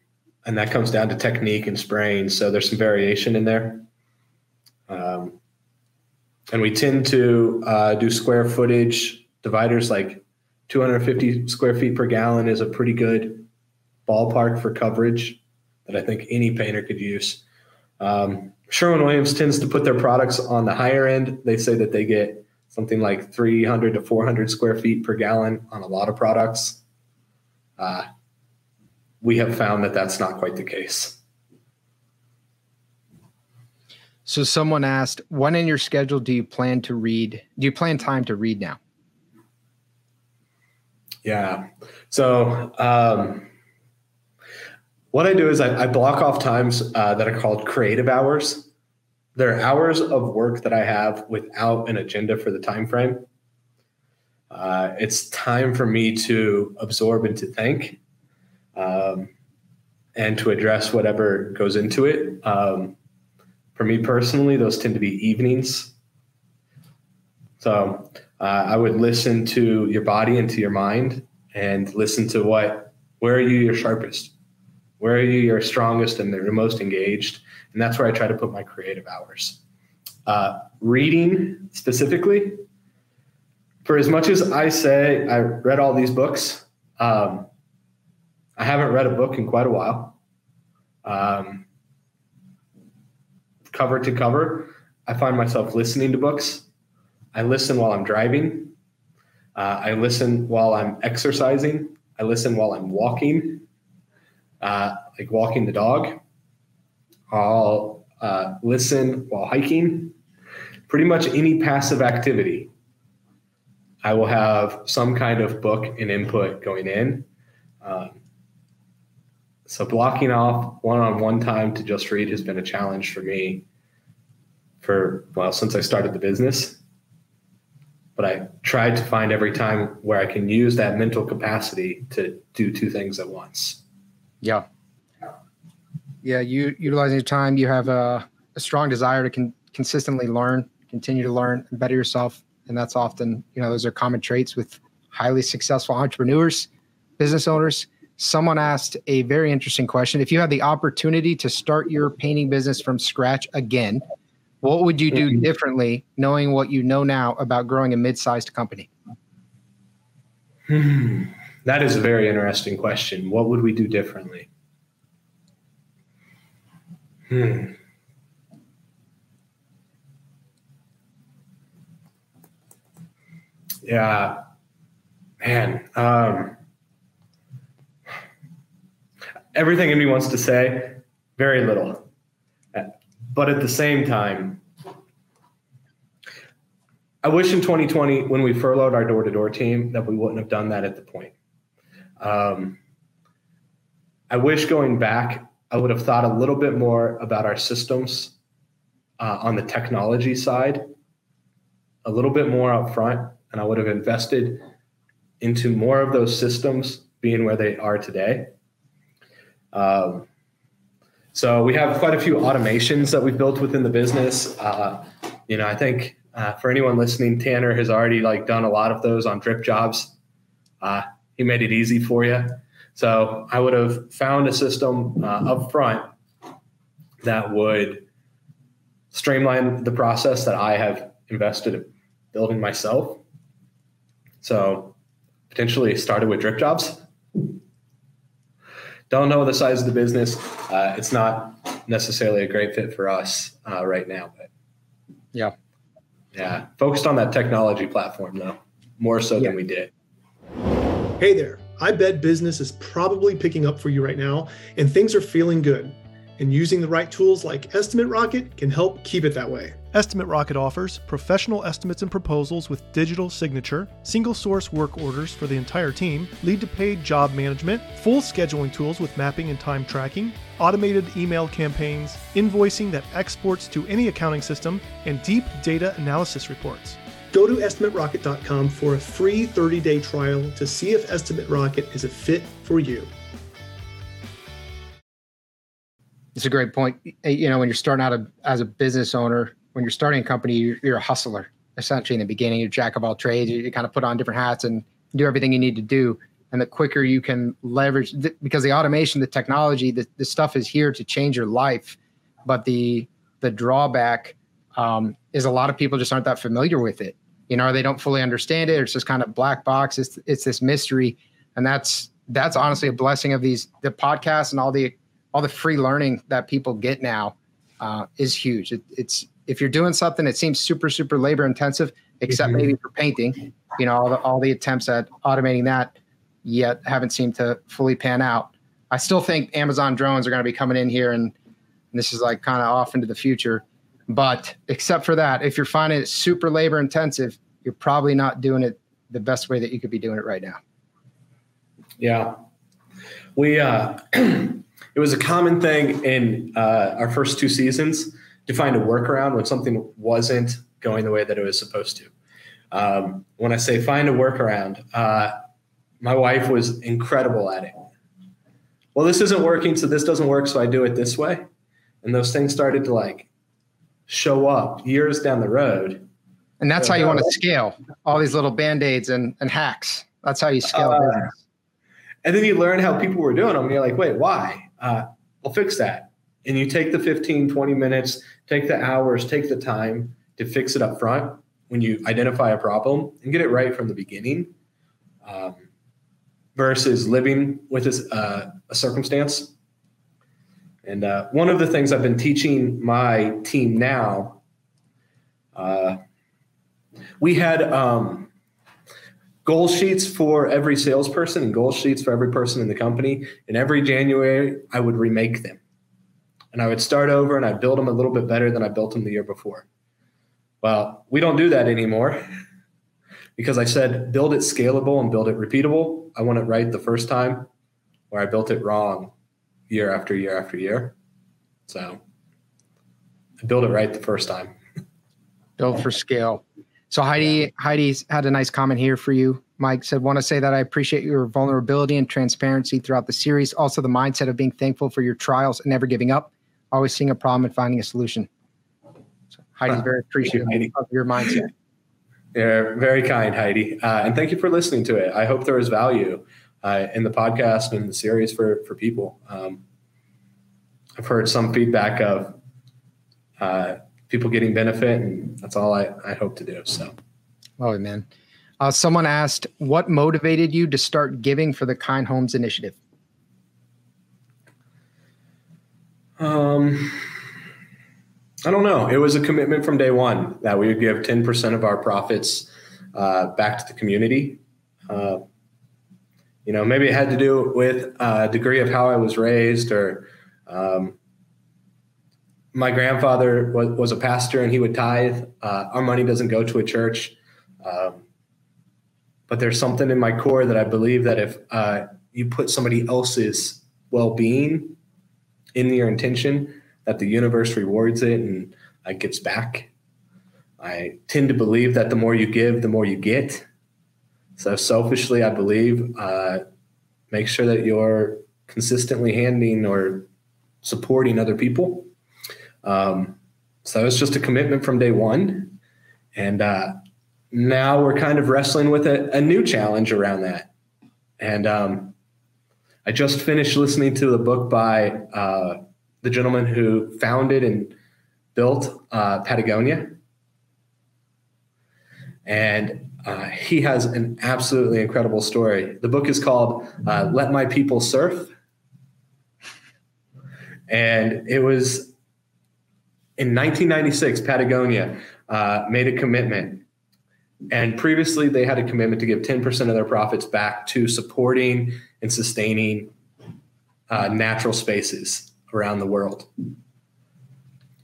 and that comes down to technique and spraying. So there's some variation in there. Um, and we tend to uh, do square footage dividers like 250 square feet per gallon is a pretty good ballpark for coverage that I think any painter could use. Um, Sherwin Williams tends to put their products on the higher end. They say that they get something like 300 to 400 square feet per gallon on a lot of products. Uh, we have found that that's not quite the case. So someone asked, when in your schedule do you plan to read? Do you plan time to read now? Yeah. So um, what I do is I, I block off times uh, that are called creative hours. They're hours of work that I have without an agenda for the time frame. Uh, it's time for me to absorb and to think, um, and to address whatever goes into it. Um, for me personally, those tend to be evenings. So uh, I would listen to your body and to your mind, and listen to what where are you your sharpest where are you your strongest and the most engaged? And that's where I try to put my creative hours. Uh, reading specifically, for as much as I say I read all these books, um, I haven't read a book in quite a while. Um, cover to cover, I find myself listening to books. I listen while I'm driving. Uh, I listen while I'm exercising. I listen while I'm walking uh, like walking the dog. I'll uh, listen while hiking. Pretty much any passive activity, I will have some kind of book and input going in. Um, so blocking off one-on-one time to just read has been a challenge for me for well since I started the business. But I tried to find every time where I can use that mental capacity to do two things at once. Yeah. Yeah. You utilizing your time, you have a, a strong desire to con- consistently learn, continue to learn, and better yourself. And that's often, you know, those are common traits with highly successful entrepreneurs, business owners. Someone asked a very interesting question. If you had the opportunity to start your painting business from scratch again, what would you do mm-hmm. differently knowing what you know now about growing a mid-sized company? Hmm. That is a very interesting question. What would we do differently? Hmm. Yeah, man. Um, everything in me wants to say, very little. But at the same time, I wish in 2020, when we furloughed our door to door team, that we wouldn't have done that at the point. Um, I wish going back, I would have thought a little bit more about our systems uh, on the technology side, a little bit more up front, and I would have invested into more of those systems being where they are today. Um, so we have quite a few automations that we've built within the business. Uh, you know, I think uh, for anyone listening, Tanner has already like done a lot of those on DripJobs. Uh, he made it easy for you. So I would have found a system uh, up front that would streamline the process that I have invested in building myself. So potentially started with DripJobs. Don't know the size of the business. Uh, it's not necessarily a great fit for us uh, right now, but yeah, yeah, focused on that technology platform though, more so yeah. than we did. Hey there, I bet business is probably picking up for you right now and things are feeling good. And using the right tools like Estimate Rocket can help keep it that way. Estimate Rocket offers professional estimates and proposals with digital signature, single source work orders for the entire team, lead to paid job management, full scheduling tools with mapping and time tracking, automated email campaigns, invoicing that exports to any accounting system, and deep data analysis reports. Go to estimaterocket.com for a free 30 day trial to see if Estimate Rocket is a fit for you. It's a great point. You know, when you're starting out as a business owner, when you're starting a company, you're, you're a hustler. Essentially, in the beginning, you're jack of all trades. You, you kind of put on different hats and do everything you need to do. And the quicker you can leverage, because the automation, the technology, the, the stuff is here to change your life. But the the drawback um, is a lot of people just aren't that familiar with it. You know, they don't fully understand it. It's just kind of black box. It's it's this mystery, and that's that's honestly a blessing of these the podcasts and all the all the free learning that people get now uh, is huge. It, it's if you're doing something that seems super super labor intensive, except mm-hmm. maybe for painting, you know, all the, all the attempts at automating that yet haven't seemed to fully pan out. I still think Amazon drones are going to be coming in here, and, and this is like kind of off into the future. But except for that, if you're finding it super labor intensive, you're probably not doing it the best way that you could be doing it right now. Yeah. We uh <clears throat> it was a common thing in uh, our first two seasons to find a workaround when something wasn't going the way that it was supposed to. Um, when I say find a workaround, uh, my wife was incredible at it. Well, this isn't working, so this doesn't work, so I do it this way. And those things started to like show up years down the road. And that's how you want to scale all these little band aids and, and hacks. That's how you scale uh, business. And then you learn how people were doing them. And you're like, wait, why? Uh, will fix that. And you take the 15, 20 minutes, take the hours, take the time to fix it up front when you identify a problem and get it right from the beginning um, versus living with a, uh, a circumstance. And uh, one of the things I've been teaching my team now, uh, we had um, goal sheets for every salesperson and goal sheets for every person in the company. And every January, I would remake them. And I would start over and I'd build them a little bit better than I built them the year before. Well, we don't do that anymore <laughs> because I said build it scalable and build it repeatable. I want it right the first time where I built it wrong year after year after year. So I build it right the first time. <laughs> Build for scale. So Heidi, Heidi's had a nice comment here for you. Mike said, "Want to say that I appreciate your vulnerability and transparency throughout the series. Also, the mindset of being thankful for your trials and never giving up. Always seeing a problem and finding a solution." Heidi's very appreciative you, of your mindset. You're very kind, Heidi, uh, and thank you for listening to it. I hope there is value uh, in the podcast and the series for for people. Um, I've heard some feedback of uh, people getting benefit, and that's all I, I hope to do. So, oh man. Uh, someone asked, "What motivated you to start giving for the Kind Homes Initiative?" Um, I don't know. It was a commitment from day one that we would give 10% of our profits uh, back to the community. Uh, you know, maybe it had to do with a degree of how I was raised, or um, my grandfather was, was, a pastor and he would tithe. Uh, our money doesn't go to a church. Um, but there's something in my core that I believe that if uh, you put somebody else's well being in your intention, that the universe rewards it and uh, gives back. I tend to believe that the more you give, the more you get. So selfishly, I believe uh, make sure that you're consistently handing or supporting other people. Um, so it's just a commitment from day one, and uh, now we're kind of wrestling with a, a new challenge around that. And um, I just finished listening to the book by uh, the gentleman who founded and built uh, Patagonia. And uh, he has an absolutely incredible story. The book is called uh, Let My People Surf. And it was in 1996, Patagonia uh, made a commitment. And previously, they had a commitment to give 10% of their profits back to supporting and sustaining uh, natural spaces around the world.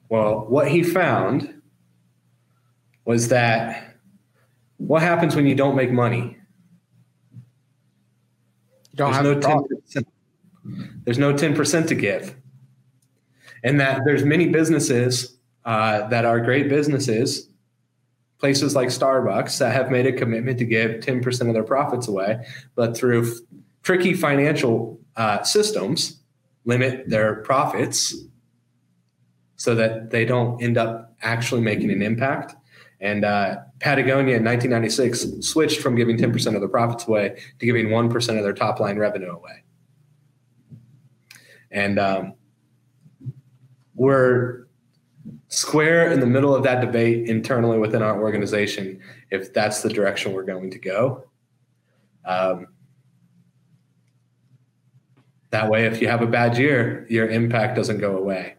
Well, what he found was that what happens when you don't make money? You don't there's have no 10%, There's no 10% to give. And that there's many businesses uh, that are great businesses, places like Starbucks that have made a commitment to give 10% of their profits away, but through f- tricky financial uh, systems, limit their profits so that they don't end up actually making an impact. And uh, Patagonia in 1996 switched from giving 10% of their profits away to giving 1% of their top line revenue away. And um, we're square in the middle of that debate internally within our organization if that's the direction we're going to go. Um, that way, if you have a bad year, your impact doesn't go away.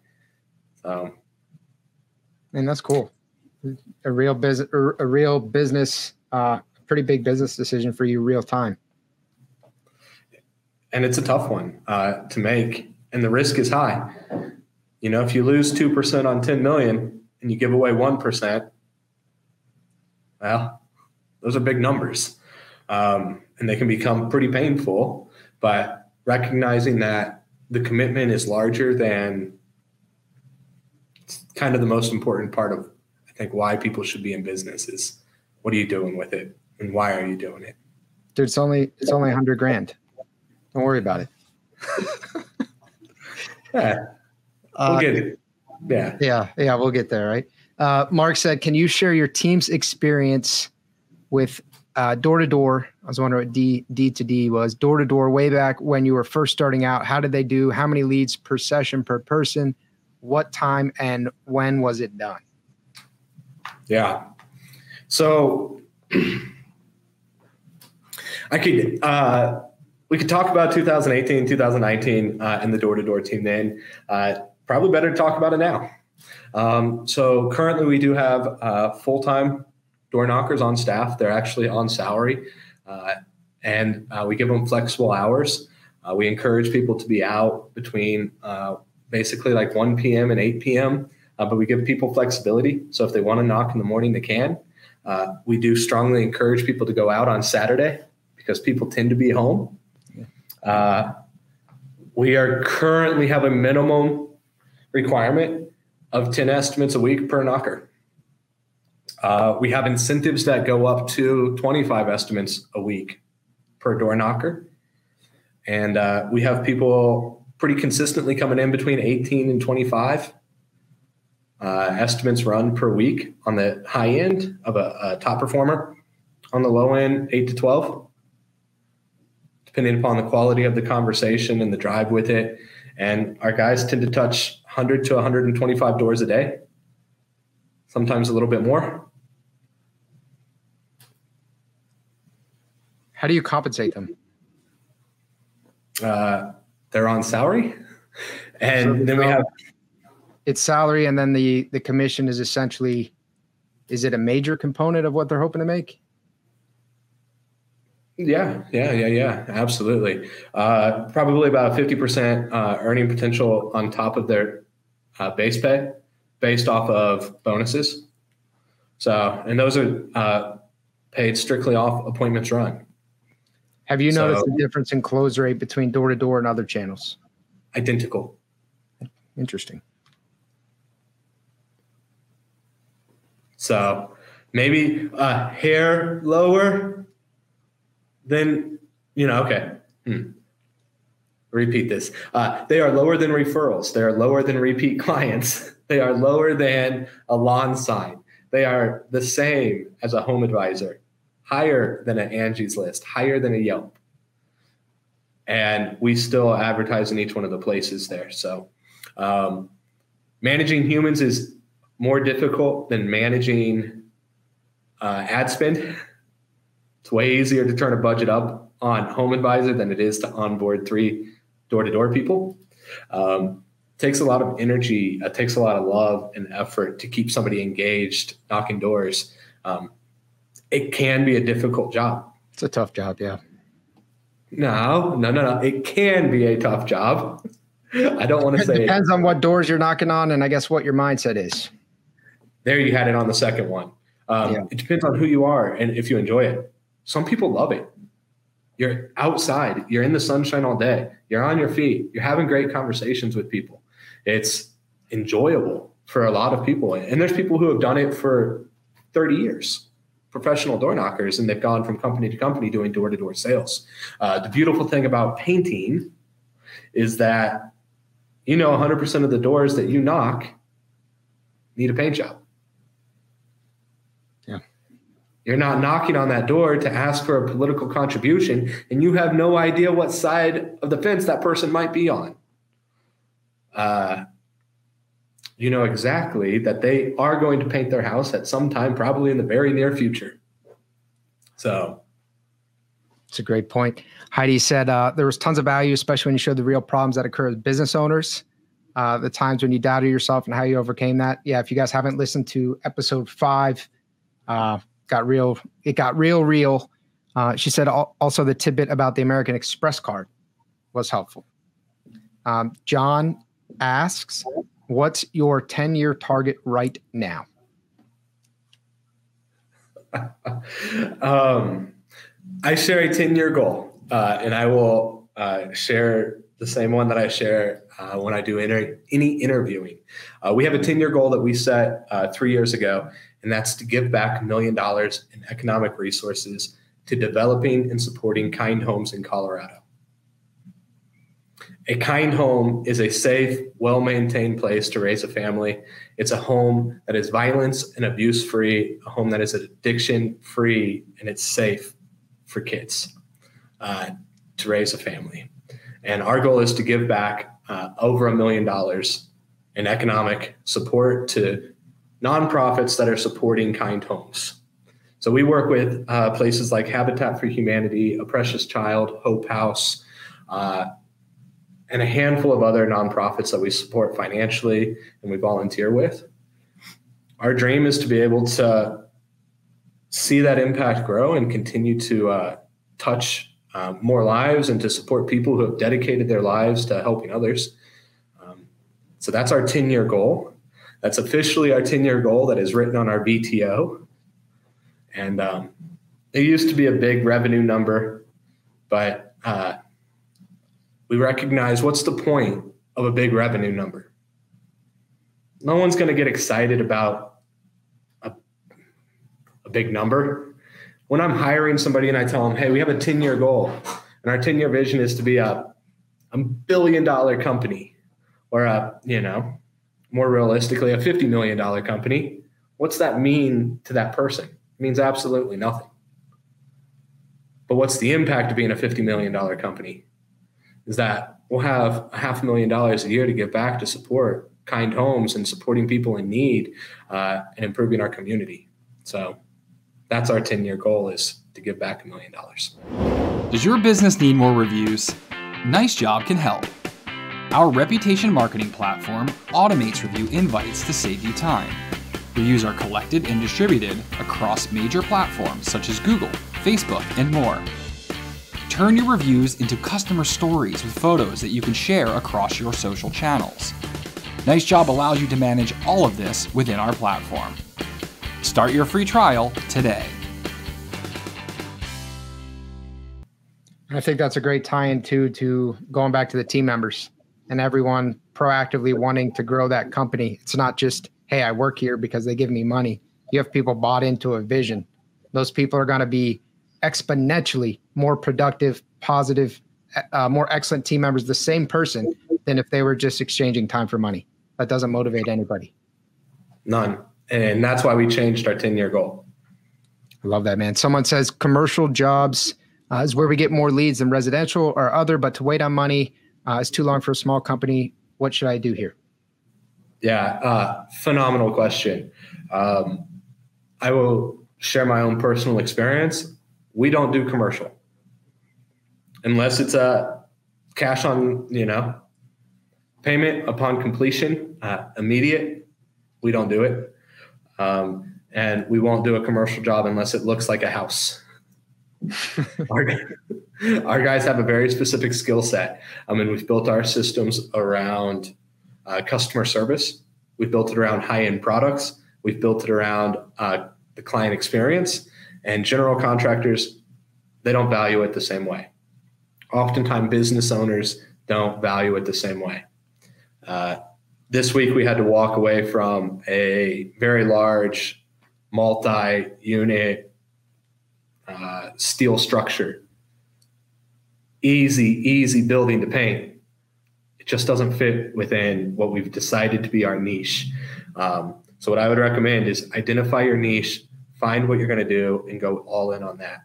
So, and that's cool. A real business, a real business, uh, pretty big business decision for you, real time. And it's a tough one uh, to make, and the risk is high. You know, if you lose two percent on ten million and you give away one percent, well, those are big numbers, um, and they can become pretty painful. But recognizing that the commitment is larger than it's kind of the most important part of I think why people should be in business is what are you doing with it and why are you doing it? Dude, it's only it's only a hundred grand. Don't worry about it. <laughs> Yeah, we'll Uh, get it. Yeah. Yeah, yeah, we'll get there, right? Uh, Mark said, "Can you share your team's experience with door to door?" I was wondering what D D to D was door to door way back when you were first starting out. How did they do? How many leads per session per person? What time and when was it done? Yeah. So <clears throat> I could uh, we could talk about 2018, 2019, uh, and the door to door team. Then uh, probably better to talk about it now. Um, so currently, we do have uh, full time door knockers on staff. They're actually on salary, uh, and uh, we give them flexible hours. Uh, we encourage people to be out between uh, basically like 1 p.m. and 8 p.m. Uh, but we give people flexibility. So if they want to knock in the morning, they can. Uh, we do strongly encourage people to go out on Saturday because people tend to be home. Uh, we are currently have a minimum requirement of 10 estimates a week per knocker. Uh, we have incentives that go up to 25 estimates a week per door knocker. And uh, we have people pretty consistently coming in between 18 and 25 uh, estimates run per week on the high end of a, a top performer. On the low end, 8 to 12, depending upon the quality of the conversation and the drive with it. And our guys tend to touch 100 to 125 doors a day, sometimes a little bit more. How do you compensate them? Uh, they're on salary. And So then we have It's salary, and then the the commission is essentially. Is it a major component of what they're hoping to make? Yeah, yeah, yeah, yeah, absolutely. Uh, probably about fifty percent uh, earning potential on top of their uh, base pay, based off of bonuses. So, and those are uh, paid strictly off appointments run. Have you noticed So- the difference in close rate between door to door and other channels? Identical. Interesting. So maybe a hair lower than you know. Okay. Hmm. Repeat this. Uh, they are lower than referrals. They are lower than repeat <laughs> clients. They are lower than a lawn sign. They are the same as a home advisor, higher than an Angie's List, higher than a Yelp. And we still advertise in each one of the places there. So um, managing humans is more difficult than managing uh, ad spend. It's way easier to turn a budget up on HomeAdvisor than it is to onboard three door to door people. Um, takes a lot of energy, it takes a lot of love and effort to keep somebody engaged, knocking doors. Um, it can be a difficult job. It's a tough job, yeah. No, no, no, no. It can be a tough job. <laughs> I don't want to say It depends on what doors you're knocking on, and I guess what your mindset is. There you had it on the second one. Um, Yeah. It depends on who you are and if you enjoy it. Some people love it. You're outside, you're in the sunshine all day, you're on your feet, you're having great conversations with people. It's enjoyable for a lot of people. And there's people who have done it for 30 years, professional door knockers, and they've gone from company to company doing door to door sales. Uh, the beautiful thing about painting is that you know 100% of the doors that you knock need a paint job. You're not knocking on that door to ask for a political contribution, and you have no idea what side of the fence that person might be on. Uh, you know exactly that they are going to paint their house at some time, probably in the very near future. So, It's a great point. Heidi said uh, there was tons of value, especially when you showed the real problems that occur as business owners, uh, the times when you doubted yourself and how you overcame that. Yeah, if you guys haven't listened to episode five, uh, got real. It got real, real. Uh, she said al- also the tidbit about the American Express card was helpful. Um, John asks, "What's your ten-year target right now?" <laughs> um, I share a 10 year goal, uh, and I will uh, share the same one that I share uh, when I do inter- any interviewing. Uh, we have a 10 year goal that we set uh, three years ago, and that's to give back a million dollars in economic resources to developing and supporting kind homes in Colorado. A kind home is a safe, well maintained place to raise a family. It's a home that is violence and abuse free, a home that is addiction free, and it's safe for kids uh, to raise a family. And our goal is to give back uh, over a million dollars in economic support to nonprofits that are supporting kind homes. So we work with uh, places like Habitat for Humanity, A Precious Child, Hope House, uh, and a handful of other nonprofits that we support financially and we volunteer with. Our dream is to be able to see that impact grow and continue to uh, touch uh, more lives and to support people who have dedicated their lives to helping others. Um, so that's our 10 year goal. That's officially our 10 year goal that is written on our VTO. And um, it used to be a big revenue number, but uh, we recognize what's the point of a big revenue number? No one's going to get excited about a, a big number. When I'm hiring somebody and I tell them, hey, we have a 10 year goal, and our 10 year vision is to be a, a billion dollar company or a, you know, more realistically, a $50 million company, what's that mean to that person? It means absolutely nothing. But what's the impact of being a $50 million company? is that we'll have a half a million dollars a year to give back to support kind homes and supporting people in need uh, and improving our community. So that's our 10 year goal is to give back a million dollars. Does your business need more reviews? NiceJob can help. Our reputation marketing platform automates review invites to save you time. Reviews are collected and distributed across major platforms such as Google, Facebook, and more. Turn your reviews into customer stories with photos that you can share across your social channels. NiceJob allows you to manage all of this within our platform. Start your free trial today. I think that's a great tie-in too to going back to the team members and everyone proactively wanting to grow that company. It's not just, hey, I work here because they give me money. You have people bought into a vision. Those people are going to be exponentially more productive, positive, uh, more excellent team members, the same person than if they were just exchanging time for money. That doesn't motivate anybody. None. And that's why we changed our 10 year goal. I love that, man. Someone says commercial jobs uh, is where we get more leads than residential or other, but to wait on money uh, is too long for a small company. What should I do here? Yeah, uh, phenomenal question. Um, I will share my own personal experience we don't do commercial unless it's a cash on you know payment upon completion uh, immediate we don't do it um, and we won't do a commercial job unless it looks like a house our, our, guys have a very specific skill set i mean we've built our systems around uh, customer service we've built it around high-end products we've built it around uh, the client experience and general contractors, they don't value it the same way. Oftentimes, business owners don't value it the same way. Uh, this week, we had to walk away from a very large multi unit uh, steel structure. Easy, easy building to paint. It just doesn't fit within what we've decided to be our niche. Um, so, what I would recommend is identify your niche, find what you're going to do and go all in on that.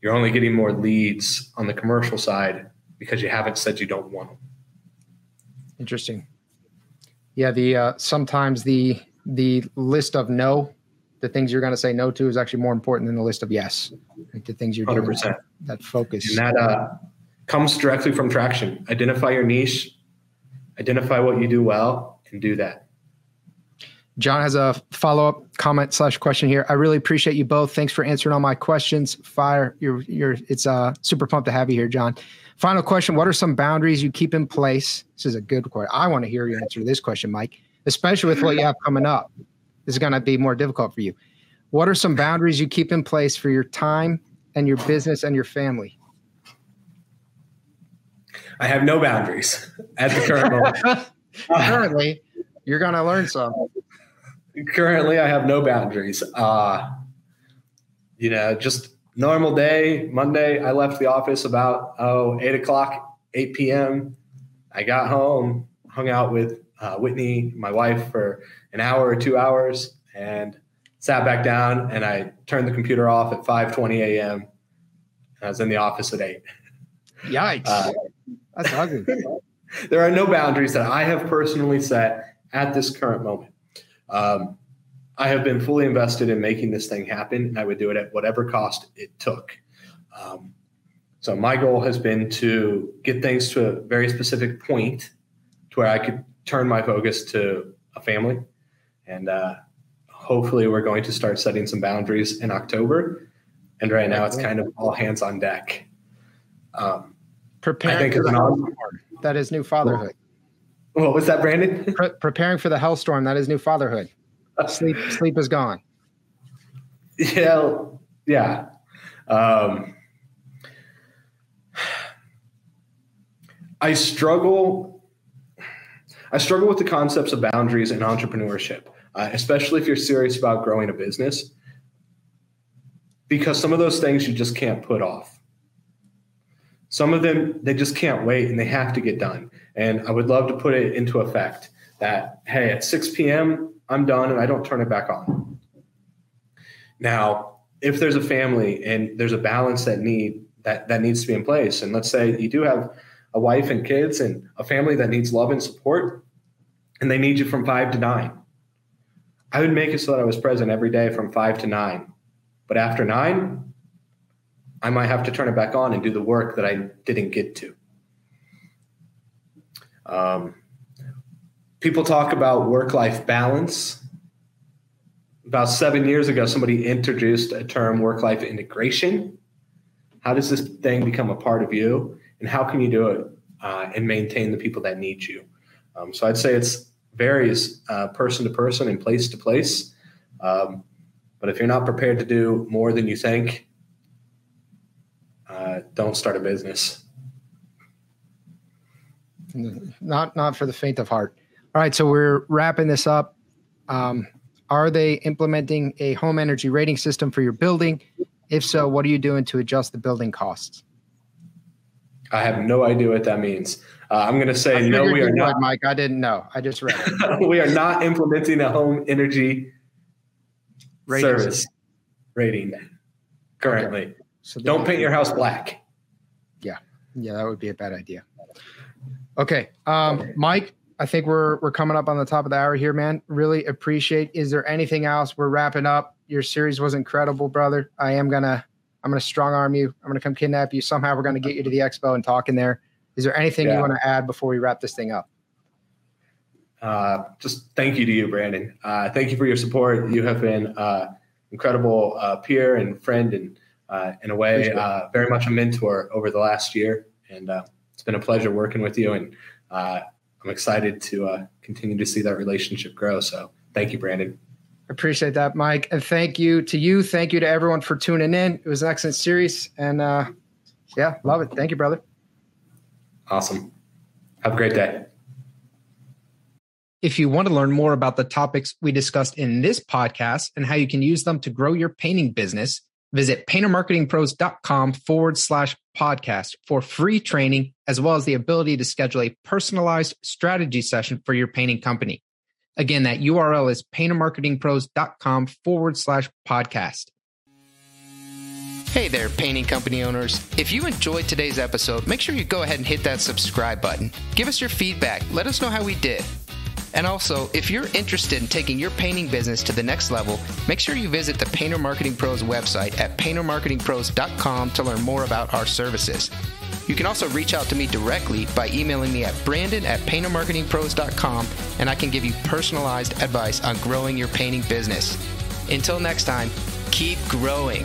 You're only getting more leads on the commercial side because you haven't said you don't want them. Interesting. Yeah, the uh, sometimes the the list of no, the things you're going to say no to is actually more important than the list of yes. Like the things you're 100%. doing. That focus. And that uh, comes directly from traction. Identify your niche, identify what you do well, and do that. John has a follow up comment slash question here. I really appreciate you both. Thanks for answering all my questions. Fire, you're you're it's uh super pumped to have you here, John. Final question: What are some boundaries you keep in place? This is a good question. I want to hear you answer to this question, Mike, especially with what you have coming up. This is going to be more difficult for you. What are some boundaries you keep in place for your time and your business and your family? I have no boundaries at the current moment. <laughs> Currently, you're going to learn some. Currently, I have no boundaries. Uh, you know, just normal day. Monday, I left the office about oh eight o'clock, eight p.m. I got home, hung out with uh, Whitney, my wife, for an hour or two hours, and sat back down. And I turned the computer off at five twenty a.m. I was in the office at eight. Yikes! Uh, That's ugly. <laughs> there are no boundaries that I have personally set at this current moment. Um, I have been fully invested in making this thing happen, and I would do it at whatever cost it took. Um, so my goal has been to get things to a very specific point to where I could turn my focus to a family, and uh, hopefully we're going to start setting some boundaries in October. And right now it's kind of all hands on deck. Um, Preparing for the hellstorm. That is new fatherhood. What was that, Brandon? Pre- preparing for the hellstorm. That is new fatherhood. Sleep, sleep is gone. Yeah, yeah. Um, I struggle. I struggle with the concepts of boundaries and entrepreneurship, uh, especially if you're serious about growing a business, because some of those things you just can't put off. Some of them they just can't wait and they have to get done. And I would love to put it into effect that hey, at 6 p.m. I'm done and I don't turn it back on. Now, if there's a family and there's a balance that need that that needs to be in place, and let's say you do have a wife and kids and a family that needs love and support, and they need you from five to nine. I would make it so that I was present every day from five to nine. But after nine, I might have to turn it back on and do the work that I didn't get to. Um, people talk about work life balance. About seven years ago, somebody introduced a term work life integration. How does this thing become a part of you? And how can you do it uh, and maintain the people that need you? Um, so I'd say it's varies uh, person to person and place to place. Um, but if you're not prepared to do more than you think, uh, don't start a business. Not not for the faint of heart. All right, so we're wrapping this up. Um, are they implementing a home energy rating system for your building? If so, what are you doing to adjust the building costs? I have no idea what that means. Uh, I'm going to say no. We are not, Mike. I didn't know. I just read. <laughs> we are not implementing a home energy rating service system. rating currently. Okay. So don't paint your house black. Yeah, yeah, that would be a bad idea. Okay, um, Mike, I think we're we're coming up on the top of the hour here, man. Really appreciate. Is there anything else? We're wrapping up. Your series was incredible, brother. I am gonna I'm gonna strong arm you. I'm gonna come kidnap you. Somehow we're gonna get you to the expo and talk in there. Is there anything yeah. you want to add before we wrap this thing up? Uh, just thank you to you, Brandon. Uh, thank you for your support. You have been uh, incredible uh, peer and friend and uh, in a way, uh, very much a mentor over the last year. And uh, it's been a pleasure working with you. And uh, I'm excited to uh, continue to see that relationship grow. So thank you, Brandon. Appreciate that, Mike. And thank you to you. Thank you to everyone for tuning in. It was an excellent series. And uh, yeah, love it. Thank you, brother. Awesome. Have a great day. If you want to learn more about the topics we discussed in this podcast and how you can use them to grow your painting business, Visit paintermarketingpros.com forward slash podcast for free training, as well as the ability to schedule a personalized strategy session for your painting company. Again, that URL is paintermarketingpros.com forward slash podcast. Hey there, painting company owners. If you enjoyed today's episode, make sure you go ahead and hit that subscribe button. Give us your feedback. Let us know how we did. And also, if you're interested in taking your painting business to the next level, make sure you visit the Painter Marketing Pros website at paintermarketingpros.com to learn more about our services. You can also reach out to me directly by emailing me at brandon at paintermarketingpros.com and I can give you personalized advice on growing your painting business. Until next time, keep growing.